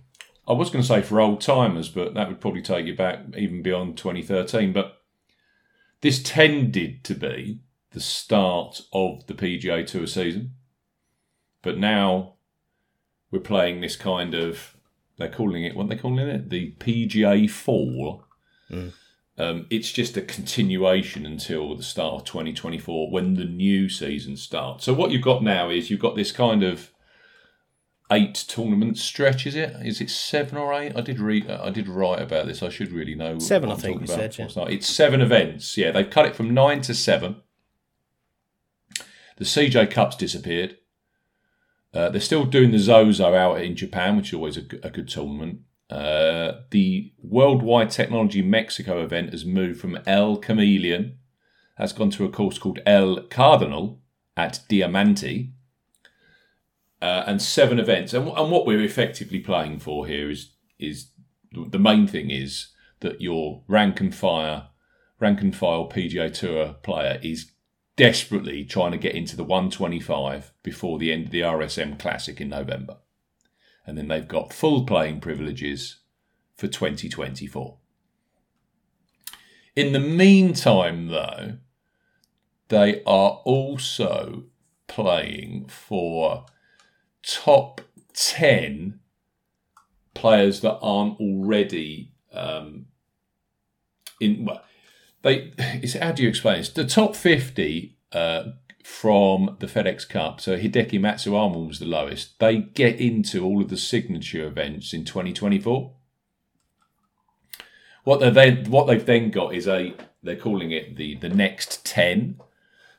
I was going to say for old timers, but that would probably take you back even beyond 2013. But this tended to be the start of the PGA Tour season. But now we're playing this kind of, they're calling it, what are they calling it? The PGA Fall. Um, it's just a continuation until the start of 2024 when the new season starts. So what you've got now is you've got this kind of eight tournament stretch. Is it? Is it seven or eight? I did read. I did write about this. I should really know. Seven, I think you about said, yeah. before I start. It's seven events. Yeah, they've cut it from nine to seven. The CJ Cup's disappeared. Uh, they're still doing the Zozo out in Japan, which is always a good tournament. Uh, the Worldwide Technology Mexico event has moved from El Chameleon, has gone to a course called El Cardonal at Diamante, uh, and seven events. And, and what we're effectively playing for here is is the main thing is that your rank and fire, rank and file PGA Tour player is desperately trying to get into the 125 before the end of the RSM Classic in November. And then they've got full playing privileges for 2024. In the meantime, though, they are also playing for top 10 players that aren't already um, in. Well, they. It's, how do you explain this? The top fifty uh, from the FedEx Cup. So Hideki Matsuyama was the lowest. They get into all of the signature events in 2024. What they what they've then got is a they're calling it the the next ten.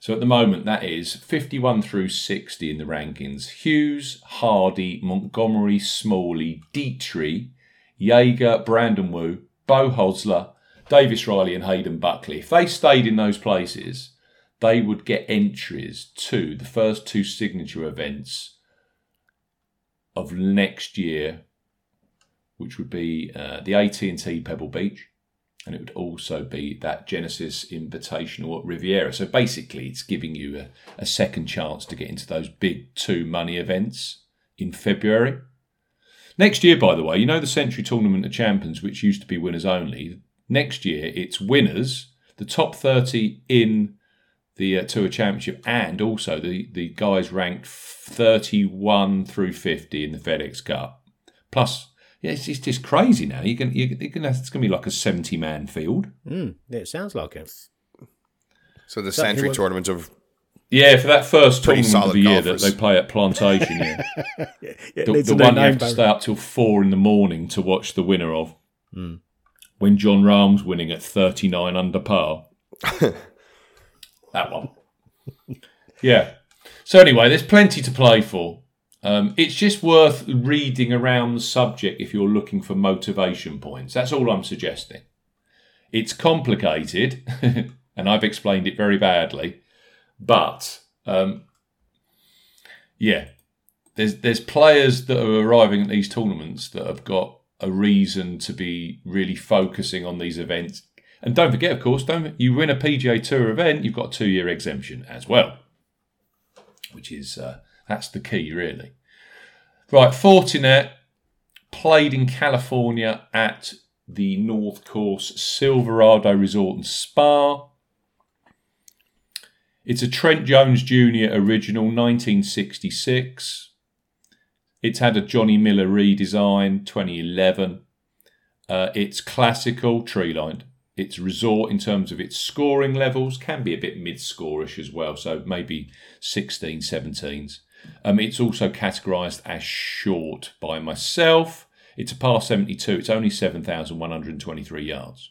So at the moment that is 51 through 60 in the rankings. Hughes, Hardy, Montgomery, Smalley, Dietrich, Jaeger, Brandon Wu, Beau Hossler, Davis Riley and Hayden Buckley. If they stayed in those places, they would get entries to the first two signature events of next year, which would be uh, the AT&T Pebble Beach, and it would also be that Genesis Invitational at Riviera. So basically, it's giving you a, a second chance to get into those big two money events in February. Next year, by the way, you know the Sentry Tournament of Champions, which used to be winners only. Next year, it's winners, the top 30 in the uh, Tour Championship, and also the, the guys ranked 31 through 50 in the FedEx Cup. Plus, yeah, it's, it's just crazy now. You can, you, you can, it's going to be like a 70 man field. Mm, yeah, it sounds like it. So the So who Sentry was- Tournament of Yeah, for that first tournament of the solid year golfers. that they play at Plantation, yeah. Yeah, the, the one you have to Barry. stay up till four in the morning to watch the winner of. Hmm. When Jon Rahm's winning at 39 under par. that one. Yeah. So, anyway, there's plenty to play for. Um, it's just worth reading around the subject if you're looking for motivation points. That's all I'm suggesting. It's complicated, and I've explained it very badly, but um, yeah, there's there's players that are arriving at these tournaments that have got a reason to be really focusing on these events. And don't forget, of course, don't you win a PGA Tour event, you've got a two year exemption as well, which is uh, that's the key, really. Right, Fortinet played in California at the North Course Silverado Resort and Spa. It's a Trent Jones Jr. original, 1966. It's had a Johnny Miller redesign, 2011. Uh, it's classical, tree lined. It's resort in terms of its scoring levels, can be a bit mid scorish as well, so maybe 16, 17s. Um, it's also categorised as short by myself. It's a par 72, it's only 7,123 yards.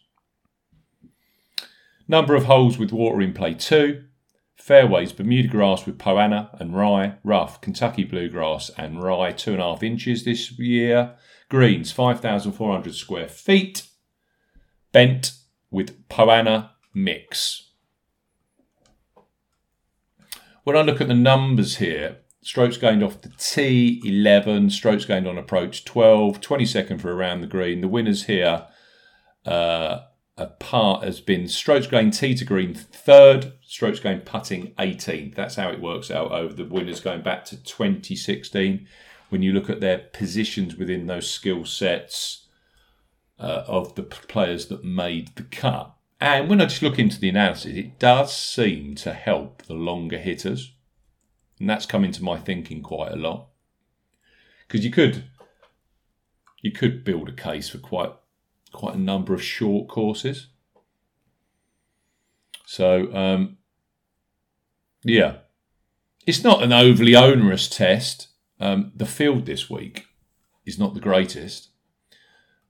Number of holes with water in play 2. Fairways Bermuda grass with Poa annua and Rye, rough Kentucky bluegrass and Rye, two and a half inches this year. Greens 5,400 square feet. Bent with Poa annua mix. When I look at the numbers here, strokes gained off the tee 11, strokes gained on approach 12, 22nd for around the green. The winners here uh, a part has been strokes gained tee to green third, strokes gained putting 18th. That's how it works out over the winners going back to 2016. When you look at their positions within those skill sets uh, of the players that made the cut. And when I just look into the analysis, it does seem to help the longer hitters. And that's come into my thinking quite a lot. Because you could you could build a case for quite quite a number of short courses. So, um, yeah, it's not an overly onerous test. Um, the field this week is not the greatest,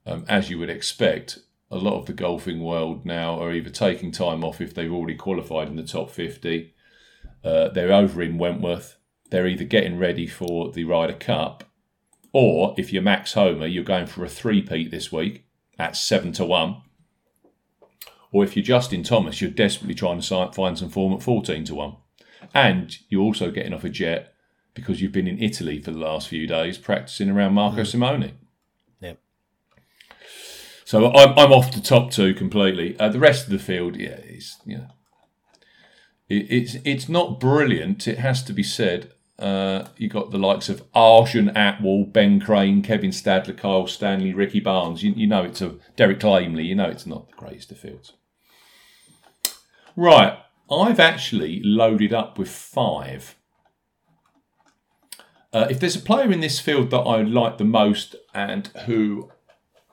um, as you would expect. A lot of the golfing world now are either taking time off if they've already qualified in the top 50. Uh, they're over in Wentworth. They're either getting ready for the Ryder Cup, or if you're Max Homa, you're going for a three-peat this week at seven to one. Or if you're Justin Thomas, you're desperately trying to find some form at 14 to 1. And you're also getting off a jet because you've been in Italy for the last few days practicing around Marco Simone. Yep. So I'm, I'm off the top two completely. Uh, the rest of the field, yeah, is you know, it, it's it's not brilliant. It has to be said. Uh, you got the likes of Arjun Atwal, Ben Crane, Kevin Stadler, Kyle Stanley, Ricky Barnes. You, you know it's a Derek Lamely. You know it's not the greatest of fields. Right, I've actually loaded up with five. Uh, if there's a player in this field that I like the most and who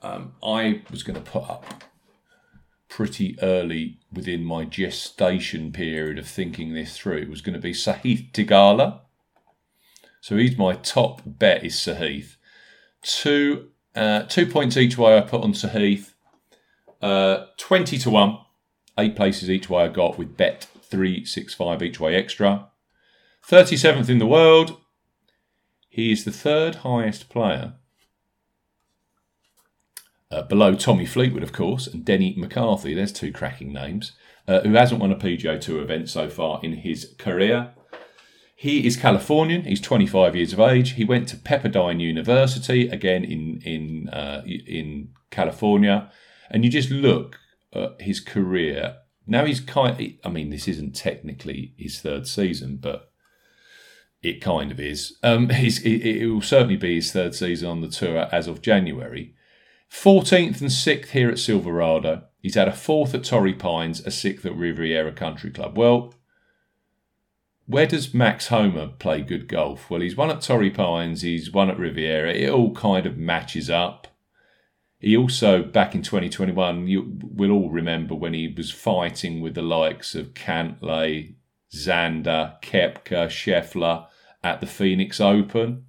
um, I was going to put up pretty early within my gestation period of thinking this through It was going to be Sahith Theegala. So he's my top bet is Sahith. Two uh, two points each way I put on Sahith. Uh, 20 to 1. Eight places each way I got with bet 365 each way extra. 37th in the world. He is the third highest player uh, below Tommy Fleetwood, of course, and Denny McCarthy. There's two cracking names. Uh, who hasn't won a PGA Tour event so far in his career. He is Californian. He's 25 years of age. He went to Pepperdine University, again in in uh, in California. And you just look at his career. Now he's kind. I mean, this isn't technically his third season, but it kind of is. Um, it, it will certainly be his third season on the tour as of January. 14th and 6th here at Silverado. He's had a fourth at Torrey Pines, a sixth at Riviera Country Club. Well, where does Max Homa play good golf? Well, he's won at Torrey Pines, he's won at Riviera. It all kind of matches up. He also, back in 2021, you will all remember when he was fighting with the likes of Cantlay, Xander, Koepka, Scheffler at the Phoenix Open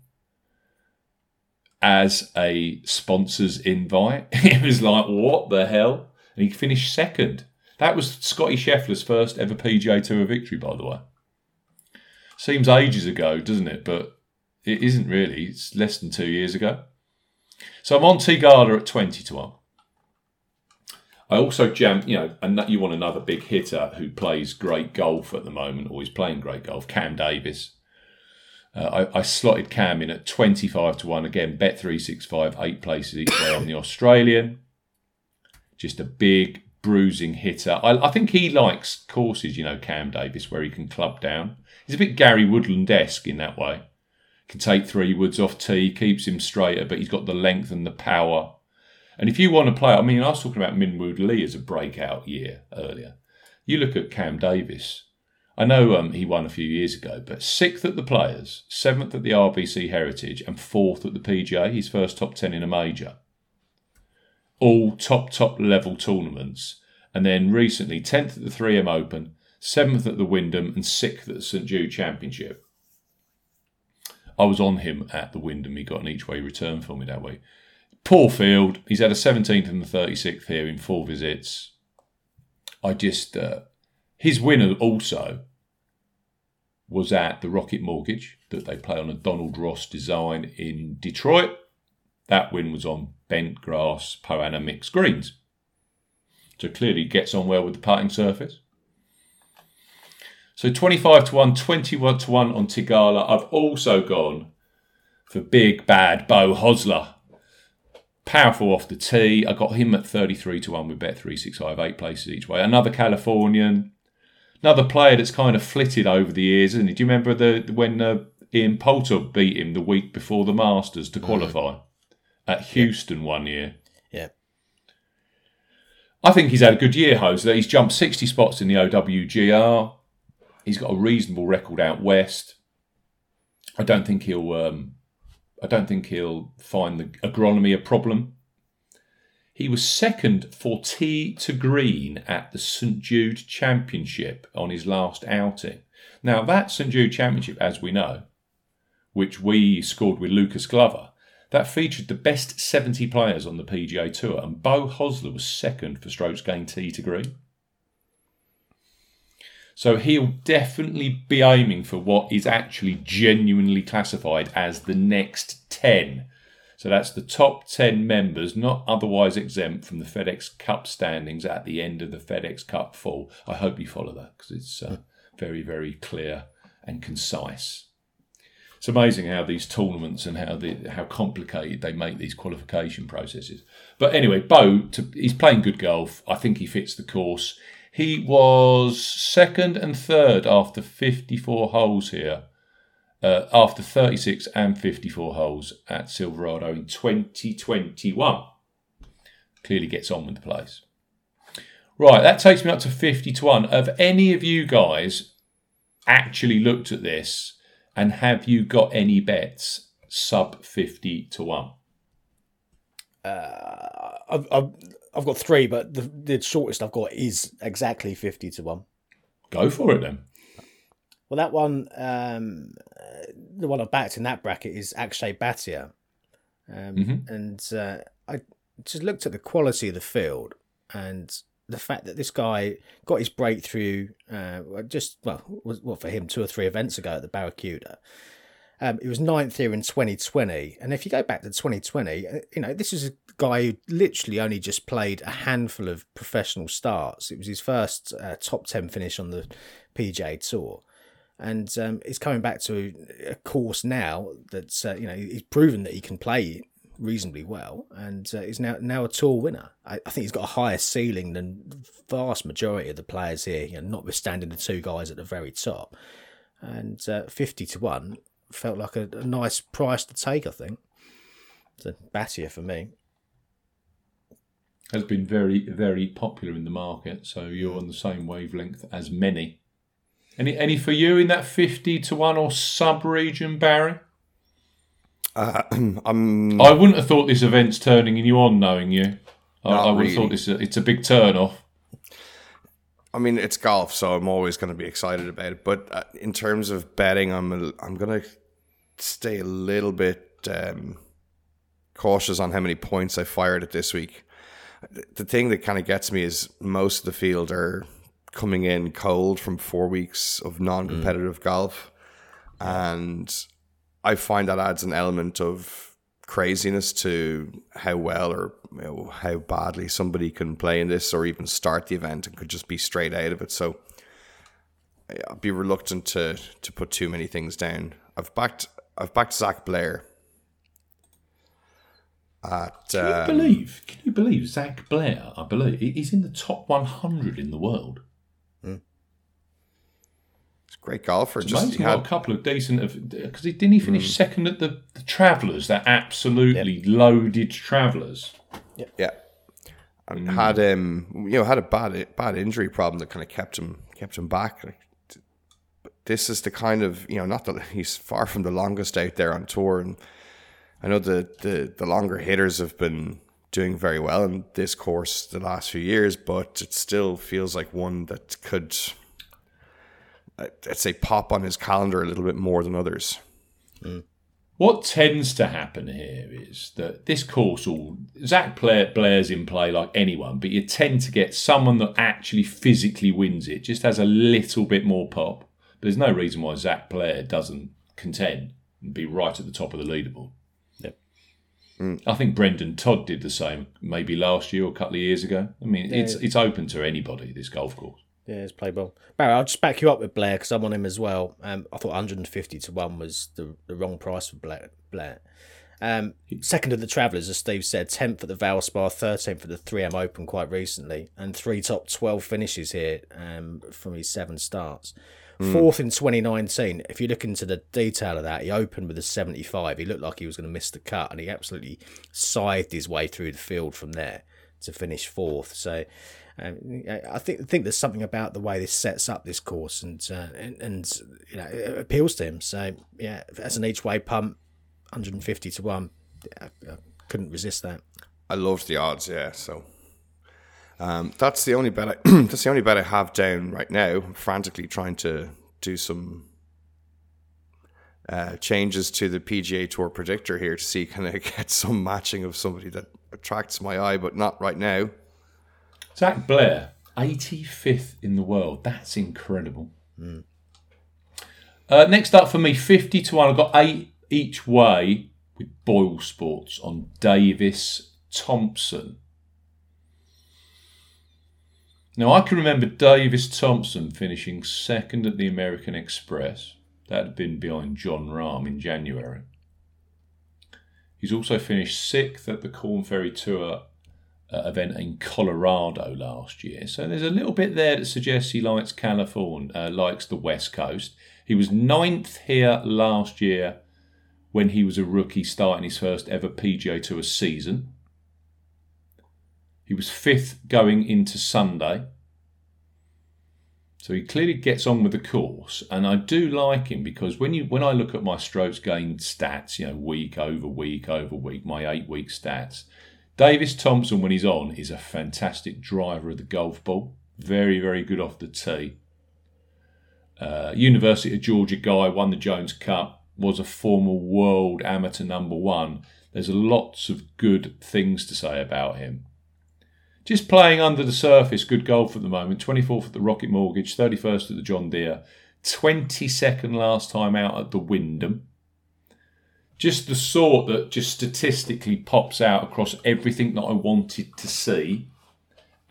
as a sponsor's invite. it was like, what the hell? And he finished second. That was Scotty Scheffler's first ever PGA Tour victory, by the way. Seems ages ago, doesn't it? But it isn't really. It's less than two years ago. So I'm on Theegala at 20 to 1. I also jam, you know, and you want another big hitter who plays great golf at the moment, or is playing great golf, Cam Davis. Uh, I, I, slotted Cam in at 25 to 1. Again, bet 365, eight places each way on the Australian. Just a big bruising hitter. I, I, think he likes courses, you know, Cam Davis, where he can club down. He's a bit Gary Woodland esque in that way. Can take three woods off tee, keeps him straighter, but he's got the length and the power. And if you want to play, I mean, I was talking about Minwoo Lee as a breakout year earlier. You look at Cam Davis, I know um, he won a few years ago, but sixth at the Players, seventh at the RBC Heritage, and fourth at the PGA. His first top ten in a major. All top top level tournaments, and then recently tenth at the 3M Open, seventh at the Wyndham, and sixth at the St Jude Championship. I was on him at the Wyndham. He got an each way return for me that week. Poor field. He's had a 17th and the 36th here in four visits. I just uh, his winner also was at the Rocket Mortgage that they play on a Donald Ross design in Detroit. That win was on bent grass, Poa annua mixed greens. So clearly gets on well with the putting surface. So 25 to 1, 21 to 1 on Theegala. I've also gone for big bad Beau Hossler. Powerful off the tee. I got him at 33 to 1 with bet 365, eight places each way. Another Californian another player that's kind of flitted over the years, isn't he? Do you remember the when uh, Ian Poulter beat him the week before the Masters to mm. qualify mm. at Houston yeah. one year? Yeah. I think he's had a good year, Jose. He's jumped 60 spots in the OWGR. He's got a reasonable record out west. I don't think he'll. Um, I don't think he'll find the agronomy a problem. He was second for tee to green at the St Jude Championship on his last outing. Now, that St Jude Championship, as we know, which we scored with Lucas Glover, that featured the best 70 players on the PGA Tour, and Beau Hossler was second for strokes gained tee to green. So he'll definitely be aiming for what is actually genuinely classified as the next 10 so that's the top 10 members not otherwise exempt from the FedEx Cup standings at the end of the FedEx Cup fall. I hope you follow that because it's uh, very, very clear and concise. It's amazing how these tournaments and how the, how complicated they make these qualification processes. But anyway, Beau, to, he's playing good golf. I think he fits the course. He was second and third after 54 holes here uh, after 36 and 54 holes at Silverado in 2021. Clearly gets on with the place. Right, that takes me up to 50 to 1. Have any of you guys actually looked at this and have you got any bets sub 50 to 1? Uh, I've, I've I've got three, but the, the shortest I've got is exactly fifty to one. Go for it then. Well, that one, um, the one I backed in that bracket is Akshay Bhatia, um, Mhm. and uh, I just looked at the quality of the field and the fact that this guy got his breakthrough uh, just well, was well for him two or three events ago at the Barracuda. Um, he was ninth here in 2020, and if you go back to 2020, uh, you know this is a guy who literally only just played a handful of professional starts. It was his first uh, top 10 finish on the PGA Tour and um, he's coming back to a course now that's uh, you know he's proven that he can play reasonably well, and uh, he's now now a tour winner. I, I think he's got a higher ceiling than vast majority of the players here, you know, notwithstanding the two guys at the very top. And uh, fifty to one felt like a, a nice price to take. I think. So Bhatia for me. Has been very, very popular in the market, so you're on the same wavelength as many. Any, any for you in that fifty to one or sub region, Barry? Uh, I'm I wouldn't have thought this event's turning you on, knowing you. I, I would have thought this it's a big turn off. I mean, it's golf, so I'm always going to be excited about it. But uh, in terms of betting, I'm a, I'm going to stay a little bit um, cautious on how many points I fired at this week. The thing that kind of gets me is most of the field are coming in cold from four weeks of non-competitive golf, and I find that adds an element of craziness to how well or you know, how badly somebody can play in this or even start the event and could just be straight out of it. So I'd be reluctant to to put too many things down. I've backed I've backed Zac Blair at Can you um, believe? Can you believe Zac Blair? I believe he's in the top 100 in the world. Great golfer. It's Just had a couple of decent because he didn't he finish Mm. second at the, the Travellers, that absolutely loaded Travellers. Yeah, and had um you know had a bad bad injury problem that kind of kept him kept him back. Like, this is the kind of you know not that he's far from the longest out there on tour, and I know the the the longer hitters have been doing very well in this course the last few years, but it still feels like one that could. I'd say pop on his calendar a little bit more than others. Hmm. What tends to happen here is that this course all Zac Blair, Blair's in play like anyone, but you tend to get someone that actually physically wins it, just has a little bit more pop. But there's no reason why Zac Blair doesn't contend and be right at the top of the leaderboard. Yep. I think Brendon Todd did the same maybe last year or a couple of years ago. I mean, it's it's open to anybody. This golf course. Yeah, it's played well. Barry, I'll just back you up with Blair because I'm on him as well. Um, I thought 150 to 1 was the, the wrong price for Blair. Blair. Um, second of the Travellers, as Steve said, 10th at the Valspar, 13th at the 3M Open quite recently, and three top 12 finishes here um, from his seven starts. Fourth in 2019. If you look into the detail of that, he opened with a 75. He looked like he was going to miss the cut, and he absolutely scythed his way through the field from there to finish fourth. So I think think there's something about the way this sets up this course, and uh, and, and you know it appeals to him. So yeah, as an each way pump, 150 to one, I, I couldn't resist that. I loved the odds, yeah. So um, that's the only bet. I, that's the only bet I have down right now. I'm frantically trying to do some uh, changes to the PGA Tour predictor here to see can I get some matching of somebody that attracts my eye, but not right now. Zac Blair, 85th in the world. That's incredible. Uh, next up for me, 50 to 1. I've got eight each way with Boyle Sports on Davis Thompson. Now, I can remember Davis Thompson finishing second at the American Express. That had been behind Jon Rahm in January. He's also finished sixth at the Corn Ferry Tour uh, event in Colorado last year. So there's a little bit there that suggests he likes California, uh, likes the West Coast. He was ninth here last year when he was a rookie starting his first ever PGA Tour season. He was fifth going into Sunday. So he clearly gets on with the course, and I do like him because when you when I look at my strokes gained stats, you know, week over week over week, my eight week stats, Davis Thompson, when he's on, is a fantastic driver of the golf ball. Very, very good off the tee. Uh, University of Georgia guy won the Jones Cup, was a former world amateur number one. There's lots of good things to say about him. Just playing under the surface, good golf at the moment. 24th at the Rocket Mortgage, 31st at the John Deere, 22nd last time out at the Wyndham. Just the sort that just statistically pops out across everything that I wanted to see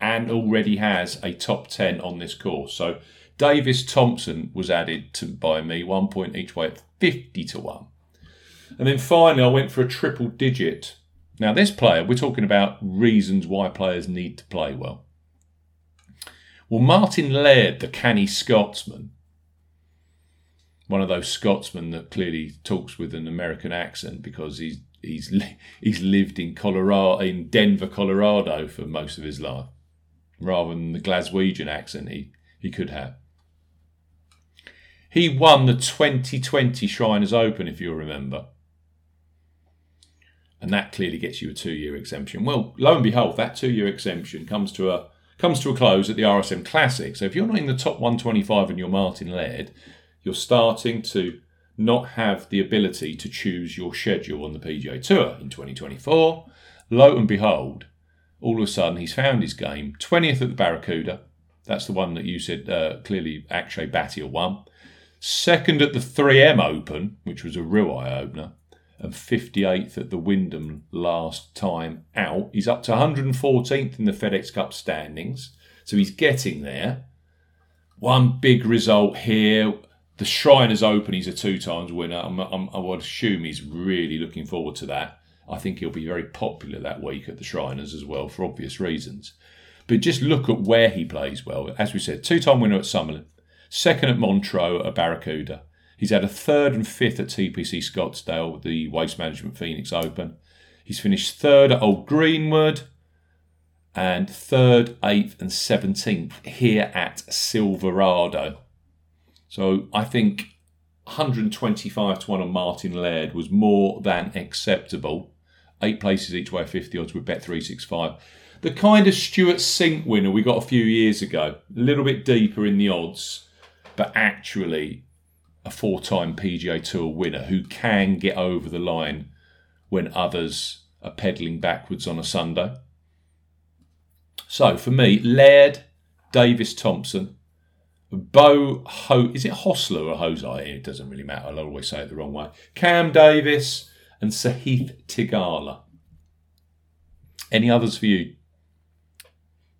and already has a top 10 on this course. So Davis Thompson was added to by me, one point each way at 50 to 1. And then finally, I went for a triple digit. Now, this player, we're talking about reasons why players need to play well. Well, Martin Laird, the canny Scotsman, one of those Scotsmen that clearly talks with an American accent because he's he's he's lived in Colorado in Denver, Colorado for most of his life, rather than the Glaswegian accent he, he could have. He won the 2020 Shriners Open, if you remember. And that clearly gets you a two-year exemption. Well, lo and behold, that two-year exemption comes to a comes to a close at the RSM Classic. So if you're not in the top 125 and you're Martin Laird, you're starting to not have the ability to choose your schedule on the PGA Tour in 2024. Lo and behold, all of a sudden he's found his game. 20th at the Barracuda. That's the one that you said uh, clearly Akshay Bhatia won. Second at the 3M Open, which was a real eye opener, and 58th at the Wyndham last time out. He's up to 114th in the FedEx Cup standings, so he's getting there. One big result here. The Shriners Open, he's a two times winner. I'm, I'm, I would assume he's really looking forward to that. I think he'll be very popular that week at the Shriners as well, for obvious reasons. But just look at where he plays well. As we said, two time winner at Summerlin, second at Montreux at Barracuda. He's had a third and fifth at TPC Scottsdale, the Waste Management Phoenix Open. He's finished third at Old Greenwood and third, eighth, and 17th here at Silverado. So I think 125 to 1 on Martin Laird was more than acceptable. Eight places each way, 50 odds with Bet365. The kind of Stewart Cink winner we got a few years ago, a little bit deeper in the odds but actually a four time PGA Tour winner who can get over the line when others are pedaling backwards on a Sunday. So for me, Laird, Davis Thompson, Bo Ho is it Hostler or Hosai? It doesn't really matter. I'll always say it the wrong way. Cam Davis and Sahith Theegala. Any others for you,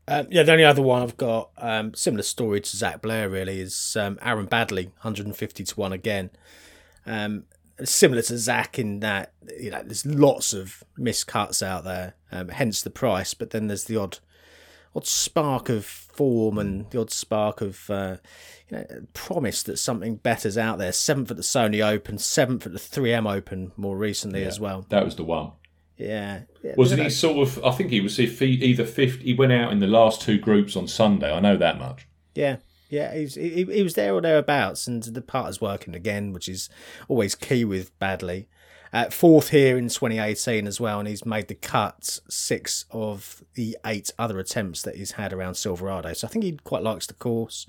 um, yeah, the only other one I've got, um, similar story to Zac Blair, really, is um, Aaron Baddeley, 150 to 1 again. Um, similar to Zac in that, you know, there's lots of miscuts out there, um, hence the price, but then there's the odd odd spark of form and the odd spark of uh, you know, promise that something better's out there. Seventh at the Sony Open, seventh at the 3M Open more recently yeah, as well. That was the one. Yeah. yeah Wasn't he sort of? I think he was If he either fifth. He went out in the last two groups on Sunday. I know that much. Yeah. Yeah, he was, he, he was there or thereabouts, and the part is working again, which is always key with Baddeley. Uh, fourth here in 2018 as well, and he's made the cut six of the eight other attempts that he's had around Silverado. So I think he quite likes the course.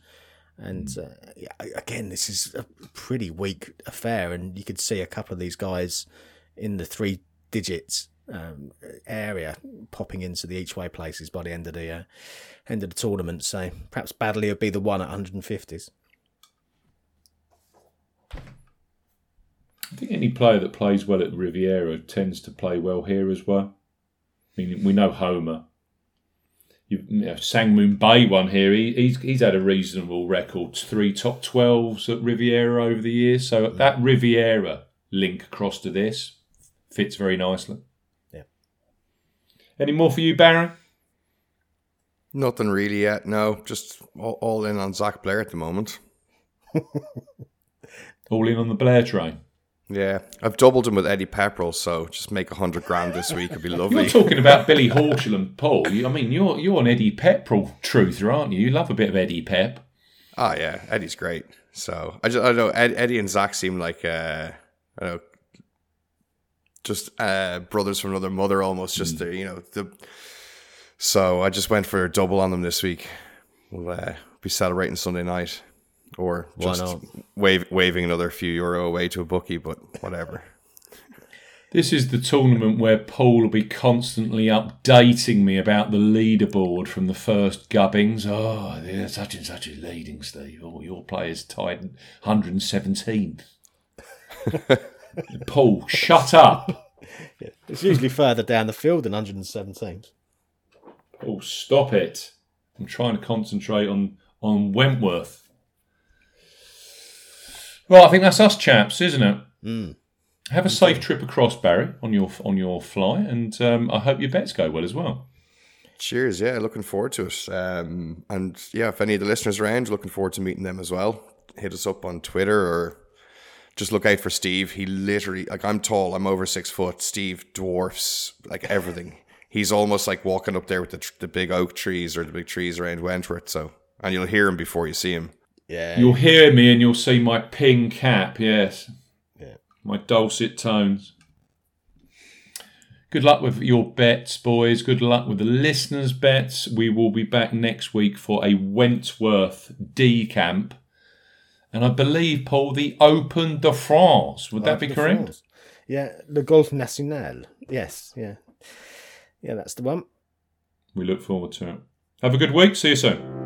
And uh, yeah, again, this is a pretty weak affair, and you could see a couple of these guys in the three digits um, area popping into the each way places by the end of the uh, end of the tournament. So perhaps Baddeley would be the one at 150s. I think any player that plays well at Riviera tends to play well here as well. I mean, we know Homa. You, you know, Sang-Moon Bae won here. He, he's he's had a reasonable record, three top twelves at Riviera over the years. So mm. that Riviera link across to this fits very nicely. Yeah. Any more for you, Baron? Nothing really yet. No, just all, all in on Zac Blair at the moment. all in on the Blair train. Yeah, I've doubled him with Eddie Pepperell, so just make a hundred grand this week. It'd be lovely. You're talking about Billy Horschel and Paul. I mean, you're you're an Eddie Pepperell truther, aren't you? You love a bit of Eddie Pep. Oh yeah, Eddie's great. So I just I don't know Ed, Eddie and Zac seem like uh, I don't know just uh, brothers from another mother, almost. Just the, you know the. So I just went for a double on them this week. We'll uh, be celebrating Sunday night, or Why just not? wave, waving another few euro away to a bookie, but whatever. This is the tournament where Paul will be constantly updating me about the leaderboard from the first gubbings. Oh, yeah, such and such is leading, Steve. Oh, your player's tied 117th. Paul, shut up. It's usually further down the field than 117. Oh, stop it. I'm trying to concentrate on, on Wentworth. Right, I think that's us chaps, isn't it? Have a safe trip across, Barry, on your on your fly, and um, I hope your bets go well as well. Cheers, yeah, looking forward to it. Um, and yeah, if any of the listeners are around, looking forward to meeting them as well. Hit us up on Twitter or just look out for Steve. He literally, like, I'm tall, I'm over six foot. Steve dwarfs like everything. He's almost like walking up there with the, the big oak trees or the big trees around Wentworth. So, and you'll hear him before you see him. Yeah. You'll hear me and you'll see my ping cap, yes. Yeah. My dulcet tones. Good luck with your bets, boys. Good luck with the listeners' bets. We will be back next week for a Wentworth D camp. And I believe, Paul, the Open de France. Would that be correct? France. Yeah, the Golf National. Yes, yeah. Yeah, that's the one. We look forward to it. Have a good week. See you soon.